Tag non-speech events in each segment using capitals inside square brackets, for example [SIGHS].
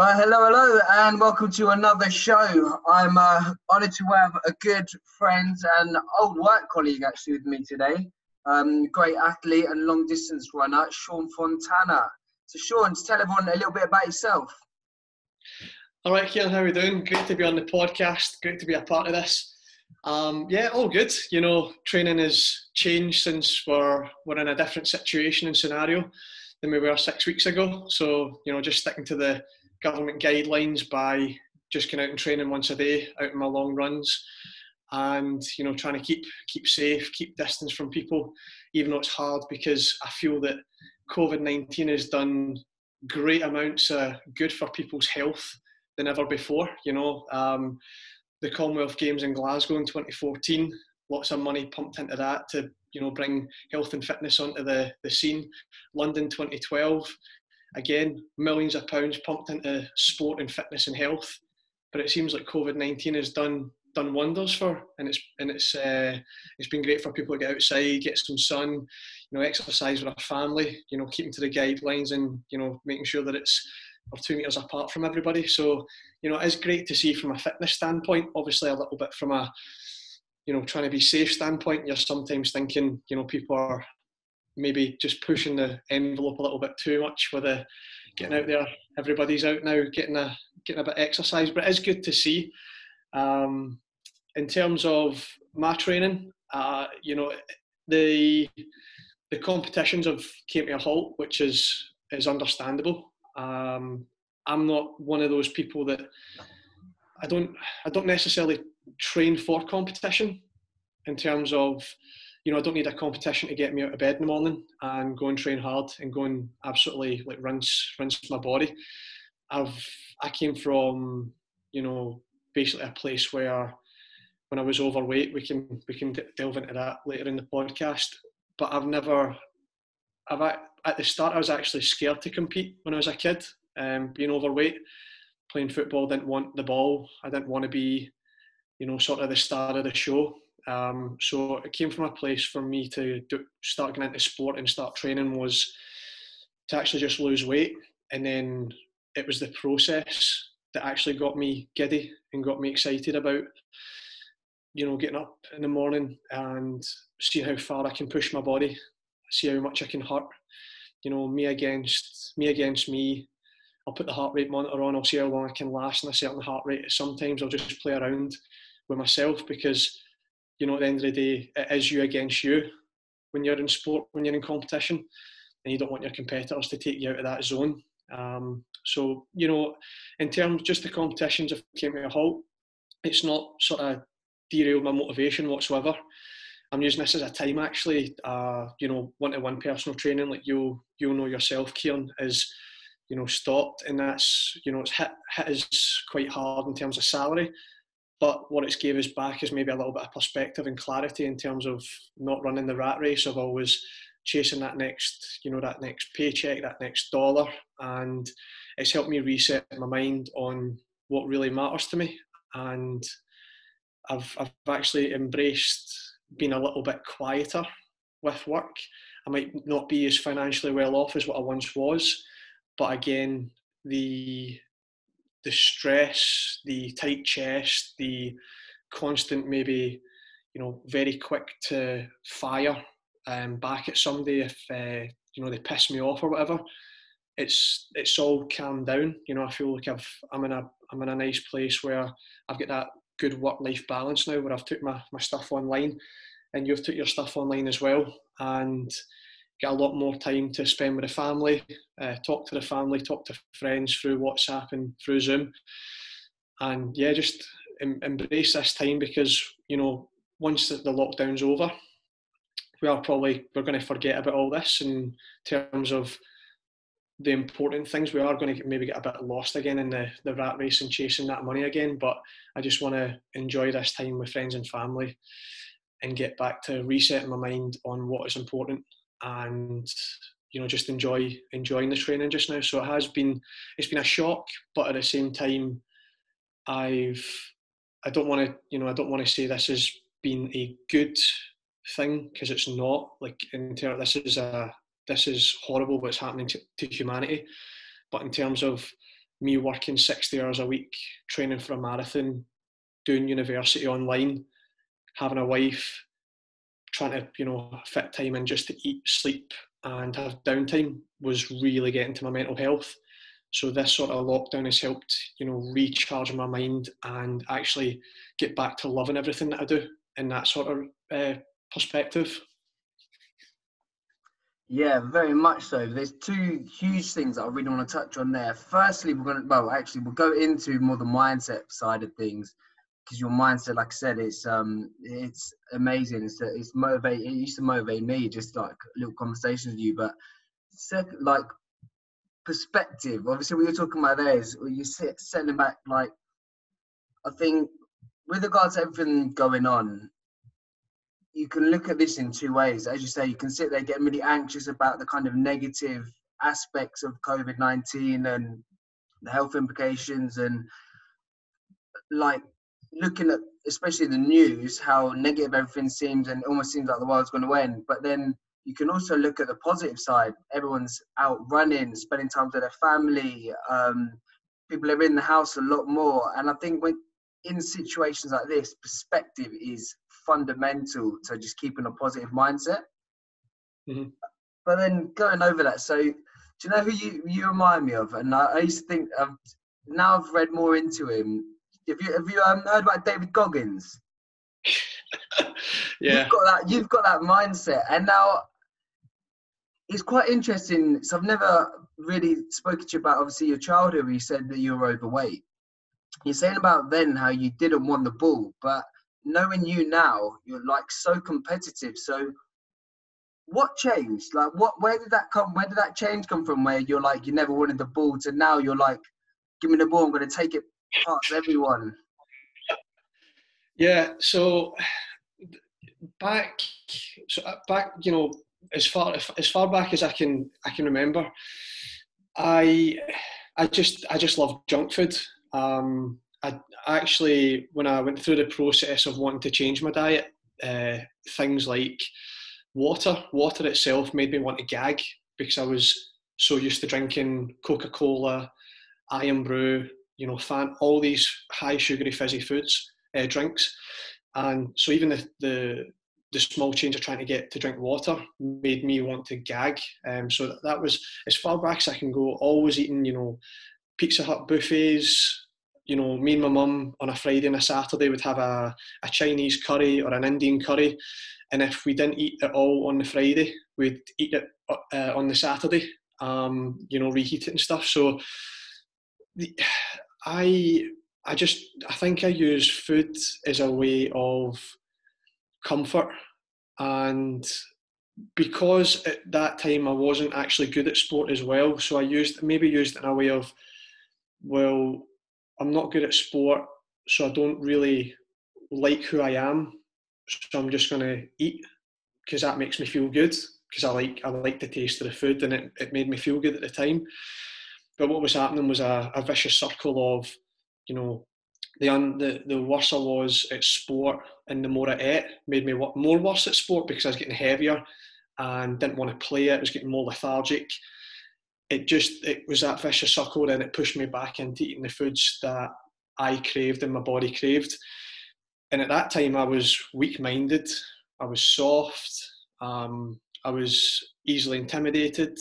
Right, hello, hello, and welcome to another show. I'm uh, honoured to have a good friend and old work colleague actually with me today. Um, great athlete and long distance runner, Sean Fontana. So, Sean, tell everyone a little bit about yourself. All right, Kieran, how are we doing? Great to be on the podcast. Great to be a part of this. Um, yeah, all good. You know, training has changed since we're we're in a different situation and scenario than we were six weeks ago. So, you know, just sticking to the government guidelines by just going out and training once a day out in my long runs and you know trying to keep keep safe keep distance from people even though it's hard because i feel that covid-19 has done great amounts of good for people's health than ever before you know? Um, the commonwealth games in glasgow in 2014 lots of money pumped into that to you know bring health and fitness onto the, the scene. London 2012 again, millions of pounds pumped into sport and fitness and health. But it seems like COVID nineteen has done done wonders for, and it's and it's uh, it's been great for people to get outside, get some sun, you know, exercise with our family, you know, keeping to the guidelines and you know making sure that it's we're two meters apart from everybody. So you know, it's great to see from a fitness standpoint. Obviously, a little bit from a you know trying to be safe standpoint. You're sometimes thinking you know people are maybe just pushing the envelope a little bit too much with the getting out there. Everybody's out now, getting a getting a bit of exercise, but it is good to see. Um, in terms of my training, uh, you know, the the competitions have came to a halt, which is is understandable. Um, I'm not one of those people that I don't I don't necessarily train for competition in terms of you know, I don't need a competition to get me out of bed in the morning and go and train hard and go and absolutely like rinse rinse my body. I've I came from you know basically a place where when I was overweight, we can we can delve into that later in the podcast. But I've never, I've at the start I was actually scared to compete when I was a kid. Um, being overweight, playing football, didn't want the ball. I didn't want to be, you know, sort of the star of the show. Um, so it came from a place for me to do, start getting into sport and start training was to actually just lose weight, and then it was the process that actually got me giddy and got me excited about you know getting up in the morning and seeing how far I can push my body, see how much I can hurt. You know, me against me against me. I'll put the heart rate monitor on. I'll see how long I can last in a certain heart rate. Sometimes I'll just play around with myself because you know, at the end of the day, it is you against you when you're in sport, when you're in competition, and you don't want your competitors to take you out of that zone. Um, so, you know, in terms just the competitions have came to a halt, it's not sort of derailed my motivation whatsoever. I'm using this as a time actually, uh, you know, one-to-one personal training, like you you'll know yourself, Kieran, is you know stopped, and that's you know it's hit hit is quite hard in terms of salary. But what it's gave us back is maybe a little bit of perspective and clarity in terms of not running the rat race of always chasing that next, you know, that next paycheck, that next dollar. And it's helped me reset my mind on what really matters to me. And I've, I've actually embraced being a little bit quieter with work. I might not be as financially well off as what I once was, but again, the the stress, the tight chest, the constant maybe, you know, very quick to fire um, back at somebody if uh, you know they piss me off or whatever. It's it's all calmed down. You know, I feel like I've I'm in a I'm in a nice place where I've got that good work life balance now, where I've took my my stuff online, and you've took your stuff online as well, and get a lot more time to spend with the family, uh, talk to the family, talk to friends through WhatsApp and through Zoom. And yeah, just em- embrace this time because, you know, once the, the lockdown's over, we are probably, we're going to forget about all this in terms of the important things. We are going to maybe get a bit lost again in the, the rat race and chasing that money again. But I just want to enjoy this time with friends and family and get back to resetting my mind on what is important and you know just enjoy enjoying the training just now. So it has been it's been a shock, but at the same time, I've I don't want to you know I don't want to say this has been a good thing because it's not like in terms this is a this is horrible what's happening to, to humanity, but in terms of me working 60 hours a week, training for a marathon, doing university online, having a wife, trying to, you know, fit time in just to eat, sleep, and have downtime was really getting to my mental health. So this sort of lockdown has helped, you know, recharge my mind and actually get back to loving everything that I do in that sort of uh, perspective. Yeah, very much so. There's two huge things that I really want to touch on there. Firstly, we're going to, well, actually, we'll go into more the mindset side of things because your mindset, like I said, it's um, it's amazing. It's it's motivate. It used to motivate me, just like little conversations with you. But second, like perspective. Obviously, what you're talking about there is you sit setting back. Like, I think with regards to everything going on, you can look at this in two ways. As you say, you can sit there getting really anxious about the kind of negative aspects of COVID 19 and the health implications, and like looking at especially the news, how negative everything seems, and almost seems like the world's going to end. But then you can also look at the positive side. Everyone's out running, spending time with their family. Um, people are in the house a lot more, and I think when in situations like this, perspective is fundamental to just keeping a positive mindset. Mm-hmm. But then going over that, so do you know who you, you remind me of? And I, I used to think of, now I've read more into him. Have you have you um, heard about David Goggins? [LAUGHS] yeah, you've got that. You've got that mindset, and now it's quite interesting. So I've never really spoken to you about obviously your childhood. Where you said that you were overweight. You're saying about then how you didn't want the ball, but knowing you now, you're like so competitive. So what changed? Like what where did that come where did that change come from where you're like you never wanted the ball to now you're like, give me the ball, I'm gonna take it past everyone. Yeah, so back so uh, back, you know, as far as far back as I can I can remember, I I just I just love junk food. Um, I actually, when I went through the process of wanting to change my diet, uh, things like water, water itself made me want to gag because I was so used to drinking Coca Cola, Irn-Bru, you know, fan, all these high sugary fizzy foods, uh, drinks. And so even the, the, the small change of trying to get to drink water made me want to gag. Um, so that, that was as far back as I can go. Always eating, you know, Pizza Hut buffets, you know, me and my mum on a Friday and a Saturday would have a, a Chinese curry or an Indian curry. And if we didn't eat it all on the Friday, we'd eat it uh, on the Saturday, um, you know, reheat it and stuff. So the, I, I just, I think I use food as a way of comfort. And because at that time I wasn't actually good at sport as well, so I used, maybe used in a way of, well, I'm not good at sport, so I don't really like who I am. So I'm just going to eat because that makes me feel good because I like I like the taste of the food and it, it made me feel good at the time. But what was happening was a, a vicious circle of, you know, the, un, the the worse I was at sport and the more I ate made me work, more worse at sport because I was getting heavier and didn't want to play it. I was getting more lethargic it just it was that vicious circle and it pushed me back into eating the foods that I craved and my body craved. And at that time I was weak-minded, I was soft, um, I was easily intimidated.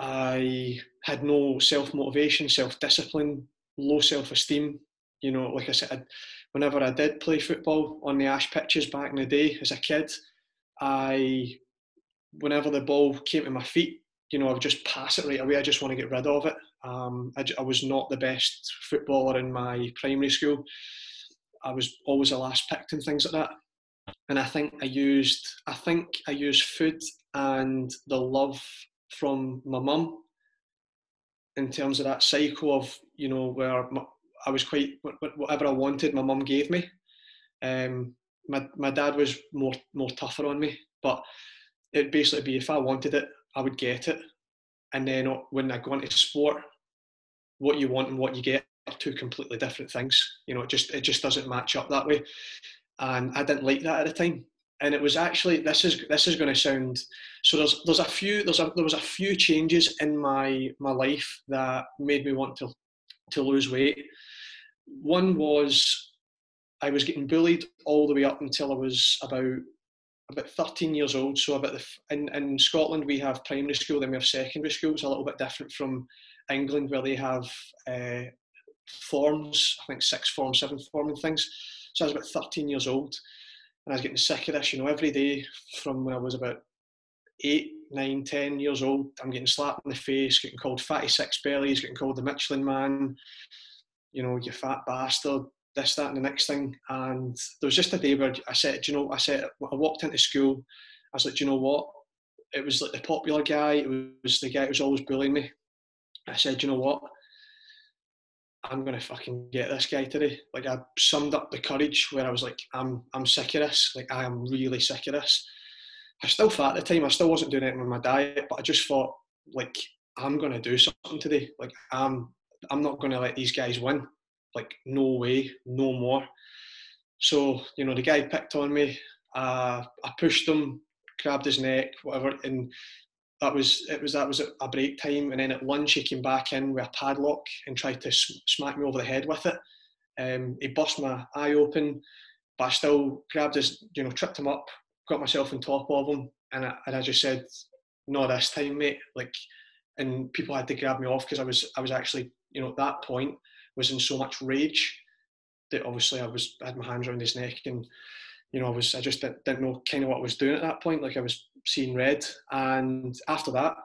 I had no self-motivation, self-discipline, low self-esteem. You know, like I said, whenever I did play football on the ash pitches back in the day as a kid, I, whenever the ball came to my feet, you know, I would just pass it right away. I just want to get rid of it. Um, I, I, was not the best footballer in my primary school. I was always the last picked and things like that. And I think I used, I think I used food and the love from my mum in terms of that cycle of, you know, where my, I was quite whatever I wanted, my mum gave me. Um, my my dad was more more tougher on me, but it'd basically be if I wanted it, I would get it. And then when I go into sport, what you want and what you get are two completely different things. You know, it just it just doesn't match up that way. And I didn't like that at the time. And it was actually this is this is going to sound so there's there's a few there's a there was a few changes in my my life that made me want to to lose weight. One was I was getting bullied all the way up until I was about about 13 years old. So about the in, in Scotland we have primary school, then we have secondary school. It's a little bit different from England where they have uh, forms. I think sixth form, seventh form, and things. So I was about 13 years old, and I was getting sick of this. You know, every day from when I was about eight, nine, ten years old, I'm getting slapped in the face, getting called fatty six bellies, getting called the Michelin man. You know, you fat bastard this, that, and the next thing. And there was just a day where I said, you know, I said, I walked into school, I was like, do you know what? It was like the popular guy, it was the guy who was always bullying me. I said, you know what? I'm gonna fucking get this guy today. Like I summed up the courage where I was like, I'm I'm sick of this. Like I am really sick of this. I still fat at the time. I still wasn't doing anything with my diet, but I just thought like I'm gonna do something today. Like I'm I'm not gonna let these guys win. Like, no way, no more. So, you know, the guy picked on me. Uh, I pushed him, grabbed his neck, whatever, and that was it. Was that was a break time, and then at lunch he came back in with a padlock and tried to smack me over the head with it. Um, he burst my eye open, but I still grabbed his, you know, tripped him up, got myself on top of him, and I, and I just said, "No, this time, mate." Like, and people had to grab me off because I was I was actually, you know, at that point was in so much rage that obviously I was I had my hands around his neck and you know I was I just didn't, didn't know kind of what I was doing at that point like I was seeing red and after that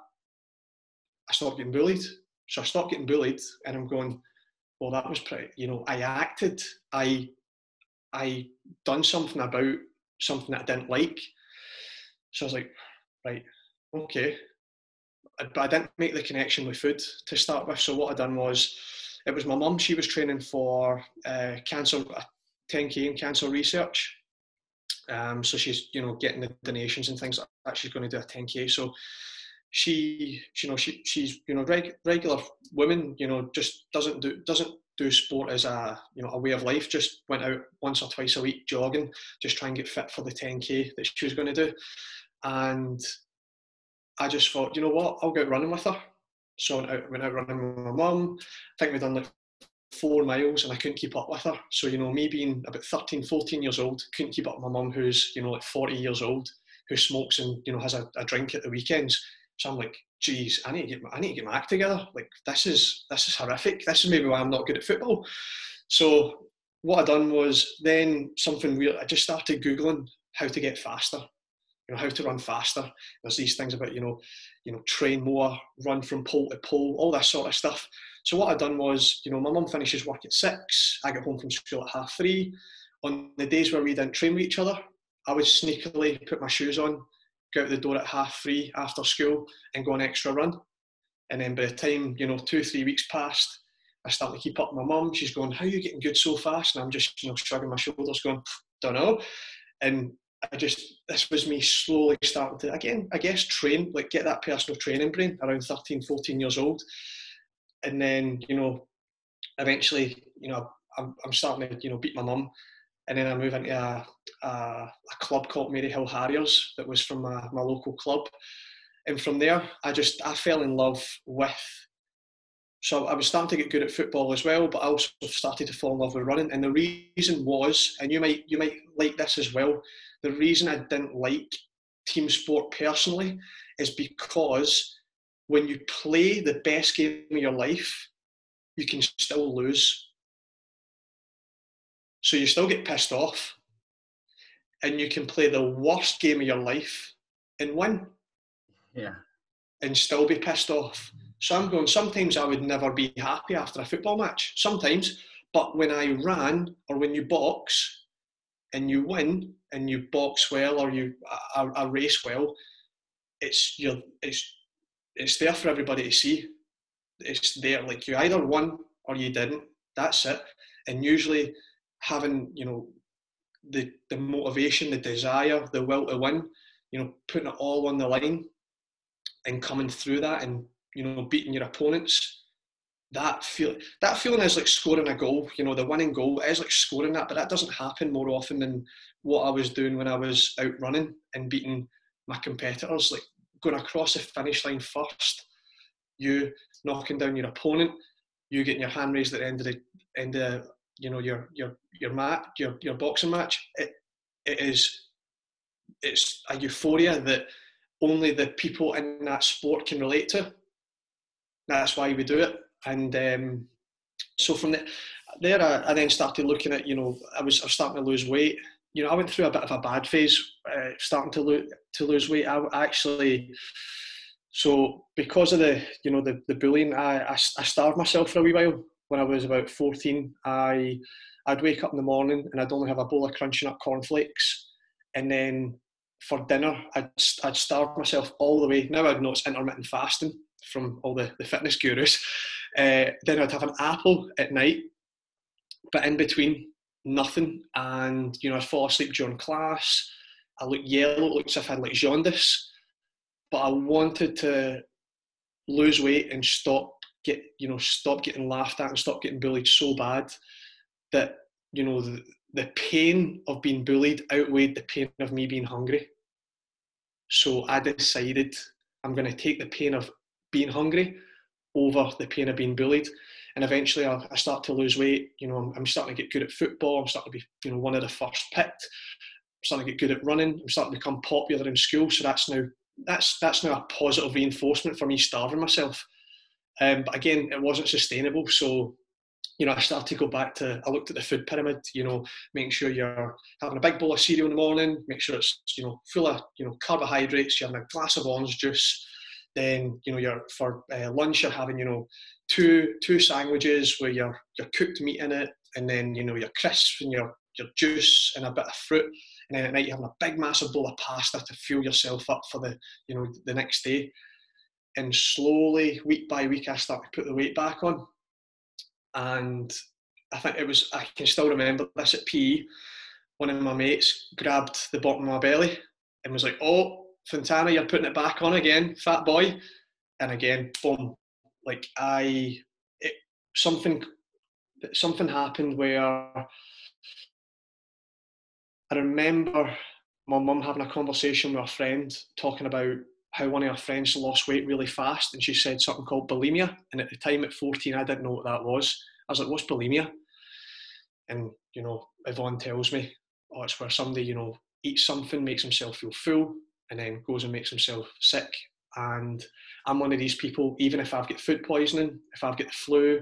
I stopped getting bullied so I stopped getting bullied and I'm going well that was pretty you know I acted I I done something about something that I didn't like so I was like right okay but I didn't make the connection with food to start with so what I done was it was my mum. She was training for uh, cancer, 10k in cancer research. Um, so she's you know getting the donations and things like that. She's going to do a 10k. So she, you know, she she's you know reg, regular woman. You know, just doesn't do doesn't do sport as a you know a way of life. Just went out once or twice a week jogging, just try and get fit for the 10k that she was going to do. And I just thought, you know what, I'll go running with her. So I went out running with my mum. I think we'd done like four miles and I couldn't keep up with her. So, you know, me being about 13, 14 years old, couldn't keep up with my mum who's, you know, like 40 years old, who smokes and, you know, has a, a drink at the weekends. So I'm like, geez, I need to get my, I need to get my act together. Like this is this is horrific. This is maybe why I'm not good at football. So what I done was then something weird. I just started googling how to get faster you know how to run faster. There's these things about you know, you know, train more, run from pole to pole, all that sort of stuff. So what I'd done was, you know, my mum finishes work at six. I get home from school at half three. On the days where we didn't train with each other, I would sneakily put my shoes on, go out the door at half three after school, and go an extra run. And then by the time you know two three weeks passed, I start to keep up with my mum. She's going, "How are you getting good so fast?" And I'm just you know shrugging my shoulders, going, "Don't know." And I just this was me slowly starting to again I guess train like get that personal training brain around 13 14 years old and then you know eventually you know I'm, I'm starting to you know beat my mum and then I move into a, a, a club called Maryhill Harriers that was from my, my local club and from there I just I fell in love with so I was starting to get good at football as well, but I also started to fall in love with running. And the reason was, and you might you might like this as well, the reason I didn't like team sport personally is because when you play the best game of your life, you can still lose. So you still get pissed off, and you can play the worst game of your life and win. Yeah. And still be pissed off. So I'm going, sometimes I would never be happy after a football match. Sometimes. But when I ran or when you box, and you win and you box well or you a, a race well, it's you it's it's there for everybody to see. It's there like you either won or you didn't. That's it. And usually having you know the the motivation, the desire, the will to win, you know, putting it all on the line and coming through that and you know beating your opponents that feel that feeling is like scoring a goal. You know, the winning goal is like scoring that, but that doesn't happen more often than what I was doing when I was out running and beating my competitors. Like going across the finish line first, you knocking down your opponent, you getting your hand raised at the end of the end of you know your your your mat your your boxing match. It it is it's a euphoria that only the people in that sport can relate to. That's why we do it. And um, so from there, there I, I, then started looking at, you know, I was, I was starting to lose weight. You know, I went through a bit of a bad phase, uh, starting to, lo- to lose weight. I actually, so because of the, you know, the, the bullying, I, I, I starved myself for a wee while. When I was about 14, I, I'd wake up in the morning and I'd only have a bowl of Crunchy Nut cornflakes. And then for dinner, I'd, I'd starve myself all the way. Now I'd know it's intermittent fasting from all the, the fitness gurus. Uh, then I'd have an apple at night, but in between, nothing. And, you know, I'd fall asleep during class. I look yellow, looks as if I had like jaundice. But I wanted to lose weight and stop get you know stop getting laughed at and stop getting bullied so bad that you know the, the pain of being bullied outweighed the pain of me being hungry so i decided i'm going to take the pain of being hungry over the pain of being bullied. And eventually I, I start to lose weight. You know, I'm, I'm, starting to get good at football. I'm starting to be, you know, one of the first picked. I'm starting to get good at running. I'm starting to become popular in school. So that's now that's that's now a positive reinforcement for me starving myself. Um, but again, it wasn't sustainable. So, you know, I started to go back to, I looked at the food pyramid, you know, making sure you're having a big bowl of cereal in the morning, make sure it's, you know, full of, you know, carbohydrates, you're having a glass of orange juice, then you know you're for uh, lunch you're having you know two two sandwiches with your your cooked meat in it, and then you know your crisps and your your juice and a bit of fruit, and then at night you're having a big massive bowl of pasta to fuel yourself up for the you know the next day. And slowly, week by week, I started to put the weight back on, and I think it was I can still remember this at PE. One of my mates grabbed the bottom of my belly and was like, "Oh, Fontana, you're putting it back on again, fat boy. And again, boom. Like I, it, something, something happened where I remember my mum having a conversation with a friend talking about how one of her friends lost weight really fast, and she said something called bulimia. And at the time, at 14, I didn't know what that was. I was like, "What's bulimia?" And you know, Yvonne tells me, "Oh, it's where somebody you know eats something, makes himself feel full, and then goes and makes himself sick. And I'm one of these people, even if I've got food poisoning, if I've got the flu,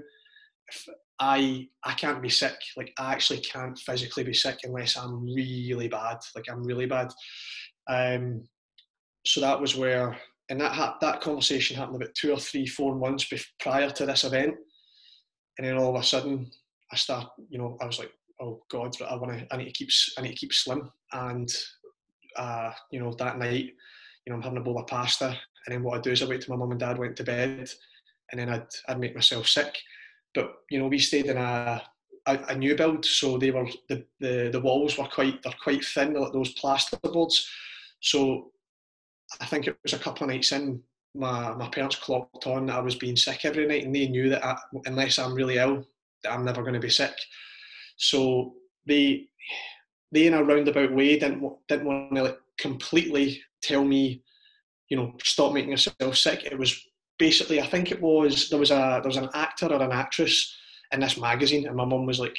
if I I can't be sick. Like I actually can't physically be sick unless I'm really bad. Like I'm really bad. Um, so that was where, and that ha- that conversation happened about two or three, four months prior to this event, and then all of a sudden I start, you know, I was like, oh God, I want to, I need to keep, I need to keep slim, and uh, you know, that night, you know, I'm having a bowl of pasta, and then what I'd do is I wait till my mum and dad went to bed, and then I'd I'd make myself sick. But you know, we stayed in a a, a new build, so they were the, the the walls were quite they're quite thin, like those plaster boards. So I think it was a couple of nights in, my my parents clocked on that I was being sick every night, and they knew that I, unless I'm really ill, that I'm never going to be sick. So they they in a roundabout way didn't didn't want to like completely tell me, you know, stop making yourself sick. It was basically I think it was there was a there was an actor or an actress in this magazine, and my mum was like,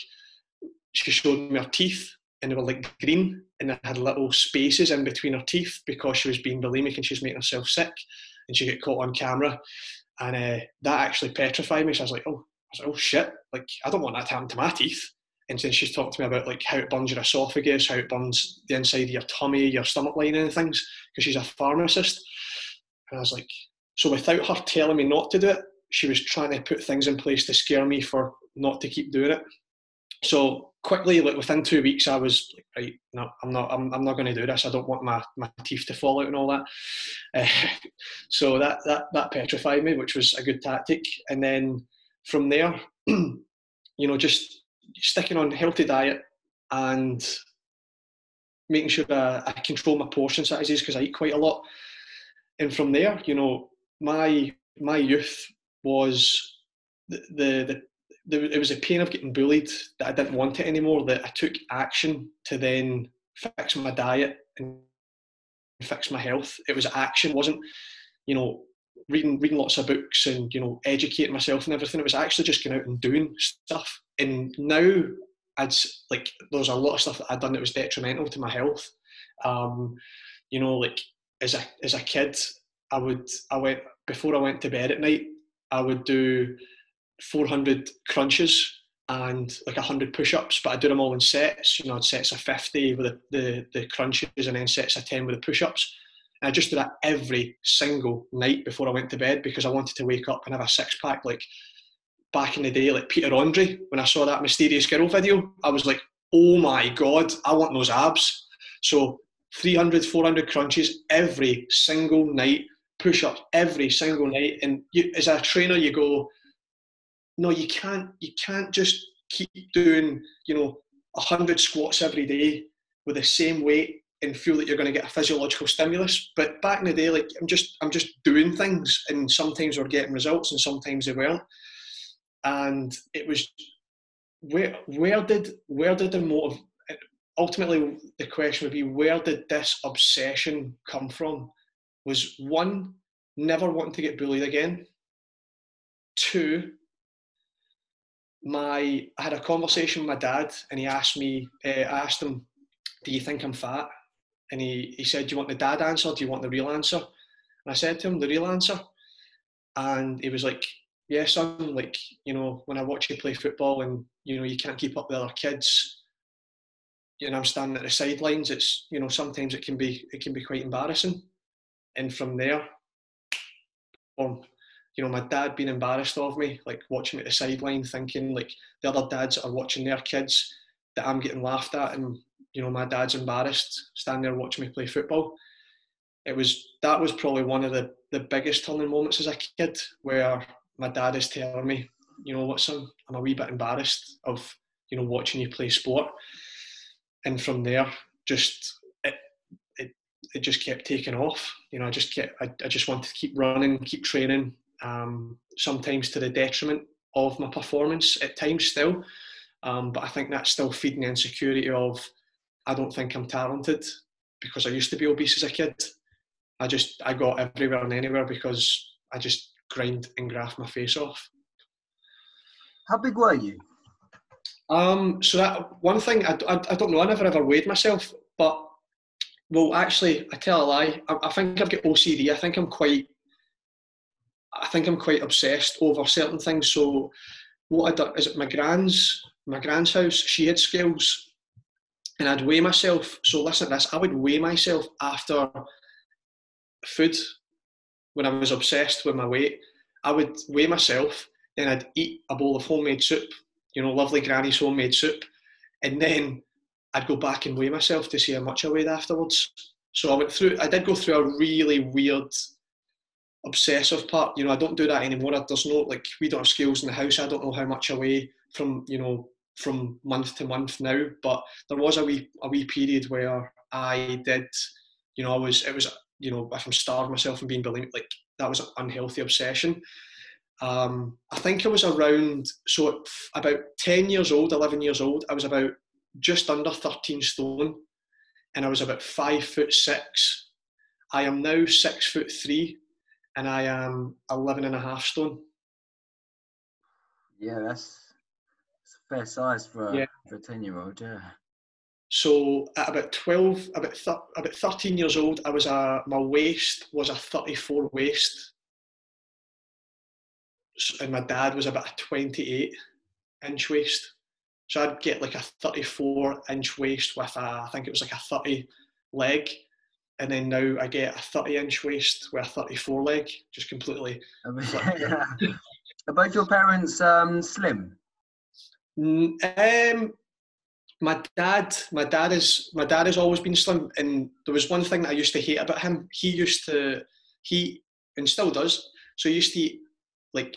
she showed me her teeth, and they were like green, and they had little spaces in between her teeth because she was being bulimic and she was making herself sick, and she got caught on camera, and uh, that actually petrified me. So I was like, oh, I was like, oh shit, like I don't want that to happen to my teeth and then she's talked to me about like how it burns your esophagus, how it burns the inside of your tummy, your stomach lining and things, because she's a pharmacist. And I was like, so without her telling me not to do it, she was trying to put things in place to scare me for not to keep doing it. So quickly, like within two weeks, I was like, right, no, I'm not, I'm, I'm not going to do this. I don't want my, my teeth to fall out and all that. Uh, [LAUGHS] so that, that, that petrified me, which was a good tactic. And then from there, [CLEARS THROAT] you know, just sticking on healthy diet and making sure I, I control my portion sizes because I eat quite a lot. And from there, you know, my my youth was the, the, the, it was a pain of getting bullied that I didn't want it anymore. That I took action to then fix my diet and fix my health. It was action, wasn't you know reading reading lots of books and you know educating myself and everything. It was actually just going out and doing stuff. And now I'd like there's a lot of stuff that I'd done that was detrimental to my health. Um, you know, like as a as a kid, I would I went before I went to bed at night. I would do 400 crunches and like 100 push-ups, but I do them all in sets. You know, I'd sets of 50 with the, the, the crunches and then sets of 10 with the push-ups. And I just did that every single night before I went to bed because I wanted to wake up and have a six-pack like back in the day, like Peter Andre. When I saw that Mysterious Girl video, I was like, oh my God, I want those abs. So 300, 400 crunches every single night, push-ups every single night. And you, as a trainer, you go, no, you can't. You can't just keep doing, you know, hundred squats every day with the same weight and feel that you're going to get a physiological stimulus. But back in the day, like I'm just, I'm just doing things, and sometimes we're getting results, and sometimes they weren't. And it was where, where did, where did the motive? Ultimately, the question would be, where did this obsession come from? Was one, never wanting to get bullied again. Two, my I had a conversation with my dad, and he asked me. Uh, I asked him, "Do you think I'm fat?" And he he said, "Do you want the dad answer? Do you want the real answer?" And I said to him, "The real answer." And he was like, "Yeah, son. Like you know, when I watch you play football, and you know you can't keep up with other kids." You know, I'm standing at the sidelines. It's you know sometimes it can be it can be quite embarrassing, and from there, um, you know, my dad being embarrassed of me, like watching me at the sideline, thinking like the other dads are watching their kids that I'm getting laughed at, and you know, my dad's embarrassed standing there watching me play football. It was that was probably one of the the biggest turning moments as a kid, where my dad is telling me, you know what, son, I'm a wee bit embarrassed of you know watching you play sport, and from there, just it it, it just kept taking off. You know, I just kept I, I just wanted to keep running, keep training, um, sometimes to the detriment of my performance at times still. Um, but I think that's still feeding the insecurity of I don't think I'm talented because I used to be obese as a kid. I just I got everywhere and anywhere because I just grind and graft my face off. How big were you? Um, so that one thing I, I, I, don't know. I never ever weighed myself, but well, actually, I tell a lie. I, I think I've got OCD. I think I'm quite I think I'm quite obsessed over certain things. So what I done is at my grand's my grand's house, she had scales and I'd weigh myself. So listen to this, I would weigh myself after food when I was obsessed with my weight. I would weigh myself, then I'd eat a bowl of homemade soup, you know, lovely granny's homemade soup, and then I'd go back and weigh myself to see how much I weighed afterwards. So I went through I did go through a really weird obsessive part. You know, I don't do that anymore. I there's no like we don't have scales in the house. I don't know how much I weigh from you know from month to month now. But there was a wee a wee period where I did, you know, I was it was you know if I'm starving myself and being bulimic, like that was an unhealthy obsession. Um, I think I was around so about ten years old, eleven years old. I was about just under thirteen stone, and I was about five foot six. I am now six foot three, and I am 11 and a half stone. Yeah, that's, fair size for a, yeah. for a 10 year old, yeah. So at about 12, about, th- about 13 years old, I was a, my waist was a 34 waist. And my dad was about a 28 inch waist. So I'd get like a 34 inch waist with a, I think it was like a 30 leg and then now I get a 30 inch waist with a 34 leg, just completely. [LAUGHS] About your parents um, slim? Um, my dad, my dad is my dad has always been slim, and there was one thing that I used to hate about him. He used to he and still does. So he used to eat like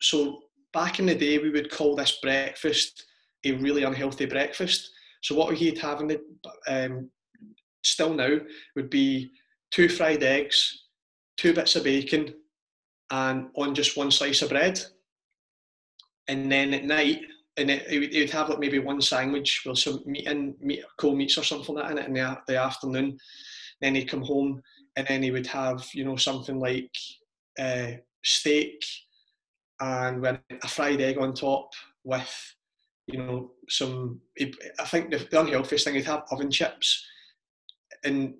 so back in the day we would call this breakfast a really unhealthy breakfast. So what he'd have in the um, still now would be two fried eggs, two bits of bacon, and on just one slice of bread. and then at night, and it, it, would, it would have like maybe one sandwich with some meat and meat, cold meats or something like that in it in the, the afternoon. Then he'd come home, and then he would have you know something like uh, steak and with a fried egg on top with you know some. I think the, the unhealthiest thing he'd have oven chips, and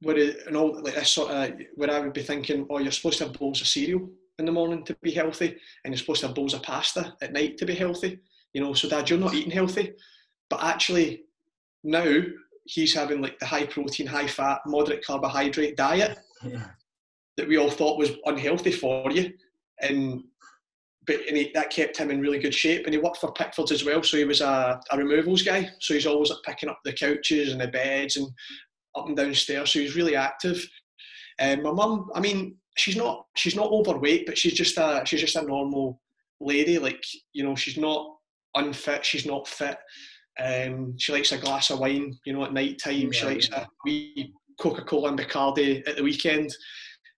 where it, and all like this sort of where I would be thinking, oh, you're supposed to have bowls of cereal in the morning to be healthy, and you're supposed to have bowls of pasta at night to be healthy. You know, so dad, you're not eating healthy, but actually now he's having like the high protein, high fat, moderate carbohydrate diet yeah. that we all thought was unhealthy for you, and but and he, that kept him in really good shape. And he worked for Pickfords as well, so he was a, a removals guy. So he's always like picking up the couches and the beds and up and downstairs. So he's really active. And my mum, I mean, she's not she's not overweight, but she's just a she's just a normal lady. Like you know, she's not unfit. She's not fit. Um, she likes a glass of wine, you know, at night time. Yeah, she likes yeah. a wee Coca Cola and Bacardi at the weekend.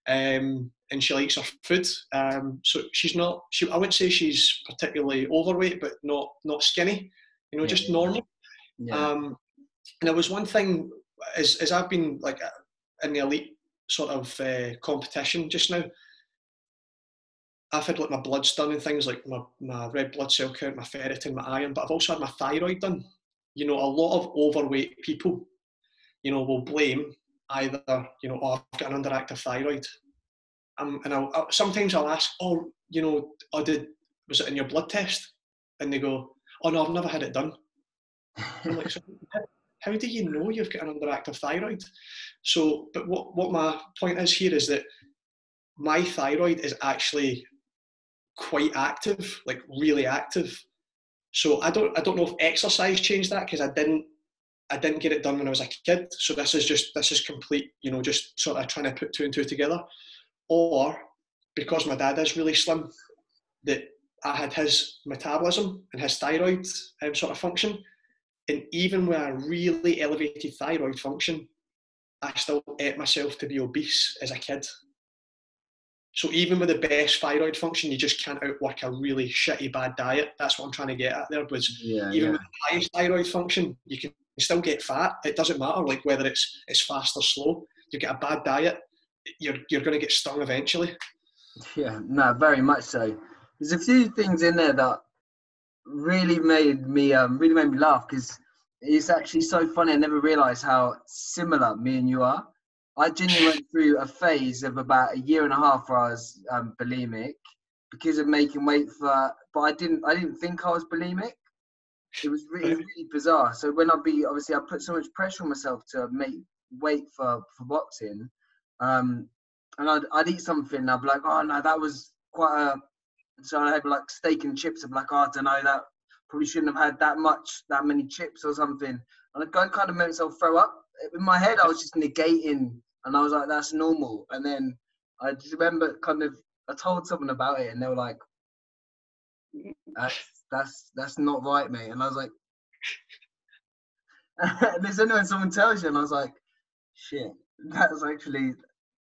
Um, and she likes her food. Um, so she's not. She, I wouldn't say she's particularly overweight, but not not skinny. You know, yeah, just normal. Um, and there was one thing as as I've been like in the elite sort of uh, competition just now. I've had like my bloods done and things like my, my red blood cell count, my ferritin, my iron, but I've also had my thyroid done. You know, a lot of overweight people, you know, will blame either, you know, oh, I've got an underactive thyroid. Um, and I'll, I'll, sometimes I'll ask, oh, you know, I did, was it in your blood test? And they go, oh no, I've never had it done. I'm like, so [LAUGHS] how do you know you've got an underactive thyroid? So, but what, what my point is here is that my thyroid is actually quite active, like really active. So I don't I don't know if exercise changed that because I didn't I didn't get it done when I was a kid. So this is just this is complete, you know, just sort of trying to put two and two together. Or because my dad is really slim, that I had his metabolism and his thyroid um, sort of function. And even with a really elevated thyroid function, I still ate myself to be obese as a kid. So even with the best thyroid function, you just can't outwork a really shitty bad diet. That's what I'm trying to get at there. Was yeah, even yeah. with the highest thyroid function, you can still get fat. It doesn't matter like whether it's it's fast or slow. You get a bad diet, you're you're going to get stung eventually. Yeah, no, very much so. There's a few things in there that really made me um, really made me laugh because it's actually so funny. I never realised how similar me and you are. I genuinely went through a phase of about a year and a half where I was um, bulimic because of making weight for, but I didn't I didn't think I was bulimic. It was really, really bizarre. So when I'd be obviously I put so much pressure on myself to make weight for for boxing, um, and I'd, I'd eat something and I'd be like, oh no, that was quite a. So I'd have like steak and chips. I'm like, oh, I don't know that probably shouldn't have had that much, that many chips or something. And and kind of make myself throw up. In my head, I was just negating, and I was like, that's normal. And then I just remember kind of, I told someone about it, and they were like, that's that's that's not right, mate. And I was like, [LAUGHS] and there's only when someone tells you, and I was like, shit, that's actually,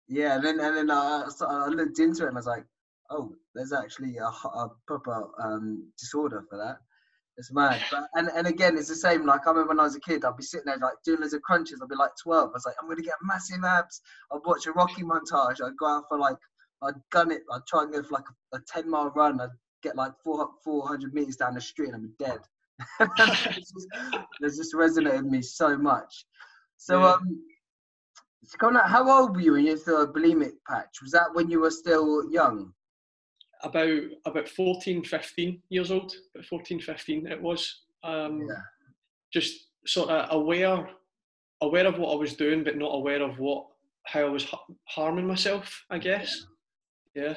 yeah. And then and then I, I looked into it, and I was like, oh, there's actually a, a proper um, disorder for that. It's mad. But and, and again, it's the same. Like I remember when I was a kid, I'd be sitting there like doing loads of crunches. I'd be like 12. I was like, I'm gonna get massive abs. I'd watch a Rocky montage. I'd go out for like, I'd gun it. I'd try and go for like a, a 10 mile run. I'd get like 4, 400 meters down the street and I'd be dead. [LAUGHS] it's, just, it's just resonated with me so much. So yeah. um, kind of how old were you when you had the bulimic patch? Was that when you were still young? About about 14, 15 years old, about 14, 15 it was. Um, yeah. Just sort of aware, aware of what I was doing, but not aware of what how I was harming myself. I guess. Yeah. yeah.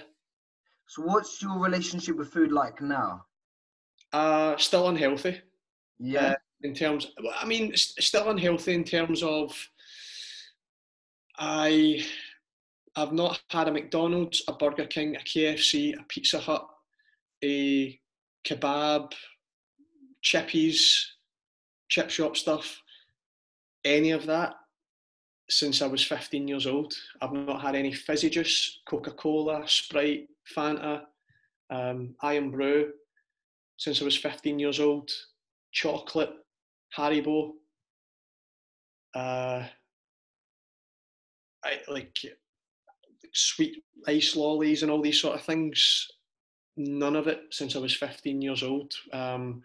So, what's your relationship with food like now? Uh, still unhealthy. Yeah. Uh, in terms, I mean, still unhealthy in terms of I I've not had a McDonald's, a Burger King, a KFC, a Pizza Hut, a kebab, chippies, chip shop stuff, any of that since I was 15 years old. I've not had any fizzy juice, Coca Cola, Sprite, Fanta, um, Irn-Bru. since I was 15 years old. Chocolate, Haribo, uh, I, like sweet ice lollies and all these sort of things. None of it since I was 15 years old. Um,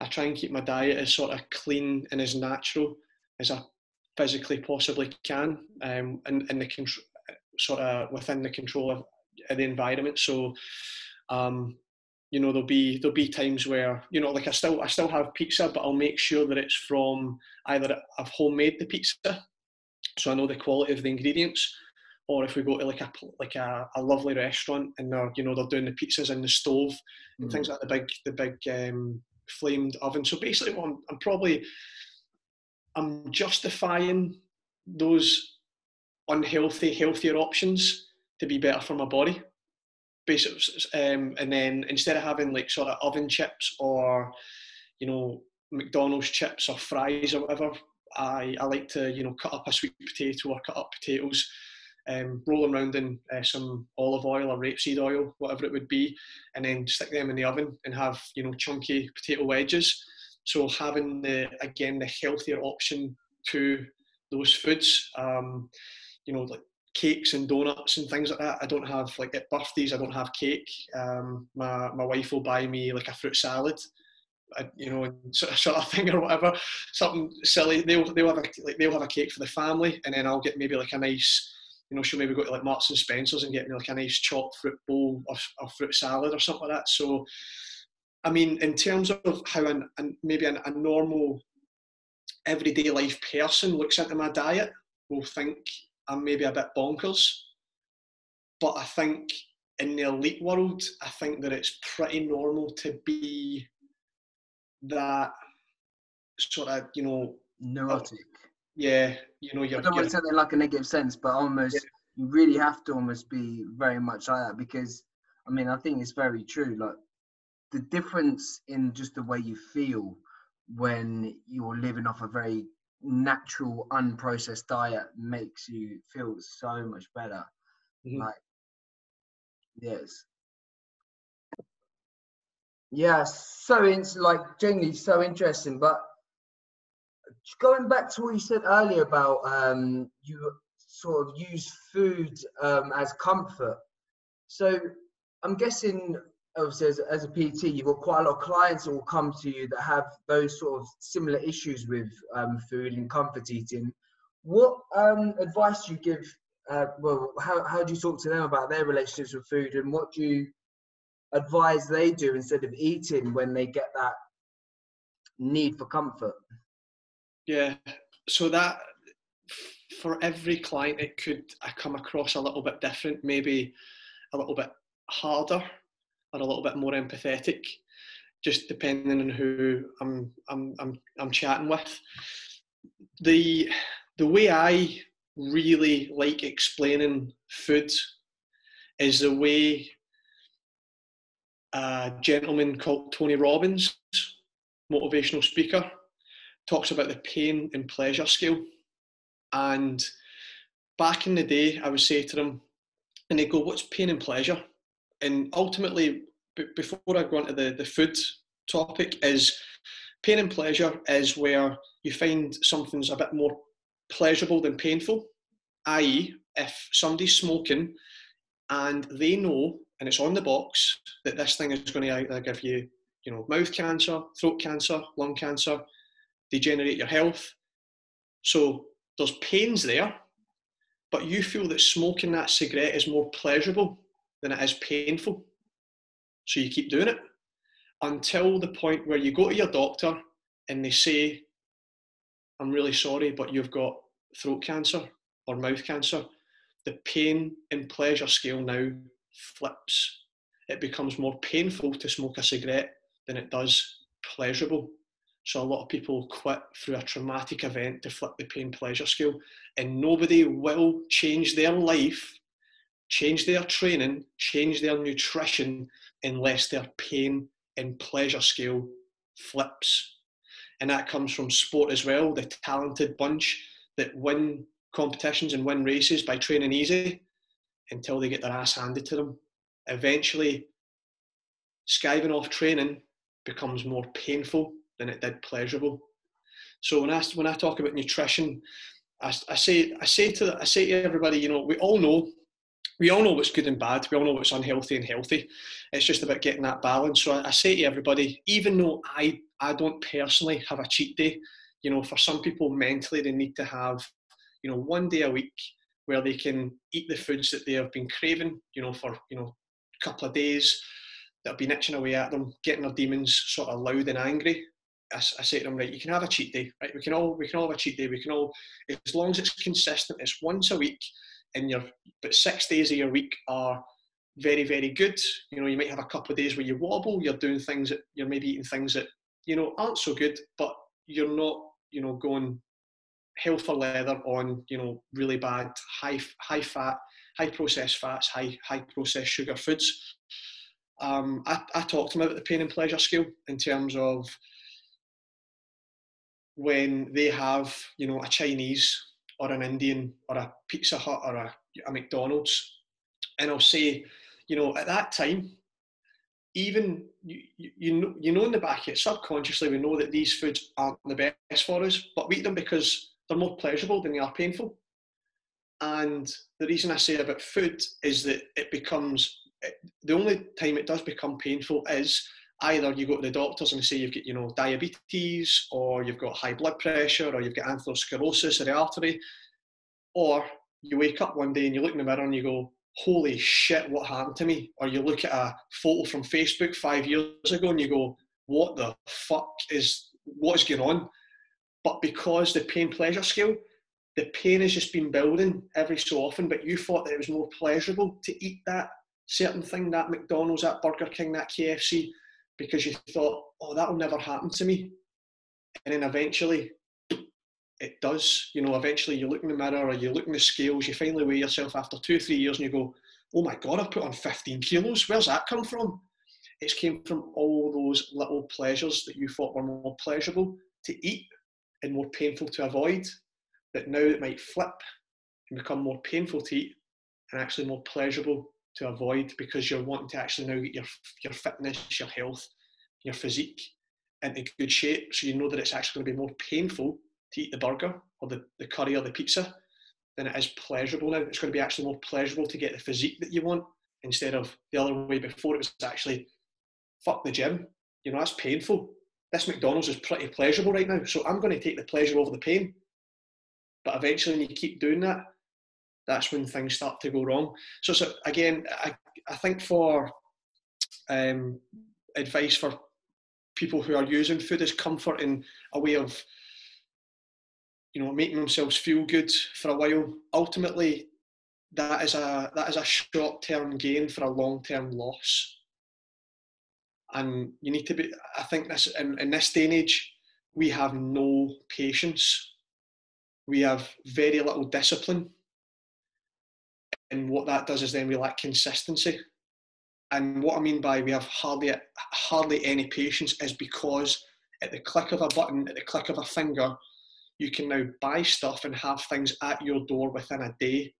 I try and keep my diet as sort of clean and as natural as I physically possibly can, um, and, and the control, sort of within the control of, of the environment. So, um, you know, there'll be there'll be times where you know, like I still I still have pizza, but I'll make sure that it's from either I've homemade the pizza, so I know the quality of the ingredients, or if we go to like a like a, a lovely restaurant and they're you know they're doing the pizzas in the stove and mm. things like the big the big um, flamed oven. So basically, I'm, I'm probably I'm justifying those unhealthy, healthier options to be better for my body. Basically, um, and then instead of having like sort of oven chips or you know McDonald's chips or fries or whatever, I, I like to you know cut up a sweet potato or cut up potatoes um, roll them around in uh, some olive oil or rapeseed oil, whatever it would be, and then stick them in the oven and have you know chunky potato wedges. So having the again the healthier option to those foods, um, you know like cakes and donuts and things like that. I don't have like at birthdays. I don't have cake. Um, my my wife will buy me like a fruit salad. I, you know, [LAUGHS] sort of, sort of thing or whatever, something silly. They'll they'll have a like they'll have a cake for the family, and then I'll get maybe like a nice you know, she'll maybe go to like Marks and Spencer's and get me like a nice chopped fruit bowl or, or fruit salad or something like that. So, I mean, in terms of how an, an maybe an, a normal everyday life person looks into my diet, will think I'm maybe a bit bonkers. But I think in the elite world, I think that it's pretty normal to be that sort of, you know, neurotic yeah, you know, you're. I don't want to say that in like a negative sense, but almost yeah. you really have to almost be very much like that because I mean I think it's very true. Like the difference in just the way you feel when you're living off a very natural, unprocessed diet makes you feel so much better. Mm-hmm. Like, yes. Yeah, so it's like genuinely so interesting. But going back to what you said earlier about um, you sort of use food um, as comfort. So I'm guessing, obviously, as, as, a PT, you've got quite a lot of clients that will come to you that have those sort of similar issues with um, food and comfort eating. What um, advice do you give? Uh, well, how, how do you talk to them about their relationships with food, and what do you advise they do instead of eating when they get that need for comfort? Yeah. So that for every client, it could come across a little bit different, maybe a little bit harder or a little bit more empathetic, just depending on who I'm I'm I'm, I'm chatting with. The the way I really like explaining food is the way a gentleman called Tony Robbins, motivational speaker, talks about the pain and pleasure scale. And back in the day, I would say to them, and they go, What's pain and pleasure? And ultimately, b- before I go into the, the food topic, is pain and pleasure is where you find something's a bit more pleasurable than painful. I.e., if somebody's smoking and they know, and it's on the box, that this thing is going to give you, you know, mouth cancer, throat cancer, lung cancer, degenerate your health. So there's pains there, but you feel that smoking that cigarette is more pleasurable than it is painful. So you keep doing it until the point where you go to your doctor and they say, I'm really sorry, but you've got throat cancer or mouth cancer. The pain and pleasure scale now flips. It becomes more painful to smoke a cigarette than it does pleasurable. So a lot of people quit through a traumatic event to flip the pain pleasure scale, and nobody will change their life, change their training, change their nutrition unless their pain and pleasure scale flips. And that comes from sport as well, the talented bunch that win competitions and win races by training easy until they get their ass handed to them. Eventually, skiving off training becomes more painful than it did pleasurable. So when I when I talk about nutrition, I, I say I say to I say to everybody, you know, we all know we all know what's good and bad. We all know what's unhealthy and healthy. It's just about getting that balance. So I, I say to everybody, even though I I don't personally have a cheat day, you know, for some people mentally they need to have, you know, one day a week where they can eat the foods that they have been craving, you know, for you know a couple of days that have been itching away at them, getting their demons sort of loud and angry. I, I, say to them, right, you can have a cheat day, right? We can all we can all have a cheat day. We can all, as long as it's consistent, it's once a week, and your but six days of your week are very very good. You know, you might have a couple of days where you wobble. You're doing things that you're maybe eating things that you know aren't so good, but you're not you know going hell for leather on you know really bad high high fat, high processed fats, high high processed sugar foods. Um, I, I talked to them about the pain and pleasure scale in terms of when they have, you know, a Chinese or an Indian or a Pizza Hut or a, a McDonald's, and I'll say, you know, at that time, even you, you know you know in the back it subconsciously we know that these foods aren't the best for us, but we eat them because they're more pleasurable than they are painful. And the reason I say about food is that it becomes the only time it does become painful is either you go to the doctors and they say you've got you know diabetes or you've got high blood pressure or you've got atherosclerosis of the artery or you wake up one day and you look in the mirror and you go holy shit what happened to me? Or you look at a photo from facebook five years ago and you go what the fuck is what is going on? But because the pain pleasure scale the pain has just been building every so often but you thought that it was more pleasurable to eat that certain thing that mcdonald's that burger king that kfc because you thought, oh, that'll never happen to me. And then eventually it does. You know, eventually you look in the mirror or you look in the scales, you finally weigh yourself after two, three years and you go, oh my God, I've put on 15 kilos. Where's that come from? It's came from all those little pleasures that you thought were more pleasurable to eat and more painful to avoid. That now it might flip and become more painful to eat and actually more pleasurable to avoid because you're wanting to actually now get your your fitness, your health, your physique into good shape. So you know that it's actually going to be more painful to eat the burger or the, the curry or the pizza than it is pleasurable now. It's going to be actually more pleasurable to get the physique that you want instead of the other way before it was actually fuck the gym. You know, that's painful. This McDonald's is pretty pleasurable right now. So I'm going to take the pleasure over the pain. But eventually when you keep doing that, that's when things start to go wrong. So, so again, I, I think for um, advice for people who are using food as comfort in a way of you know making themselves feel good for a while. Ultimately that is a that is a short term gain for a long term loss. And you need to be i think this in, in this day and age we have no patience. We have very little discipline and what that does is then we lack consistency. And what I mean by we have hardly hardly any patience is because at the click of a button, at the click of a finger, you can now buy stuff and have things at your door within a day,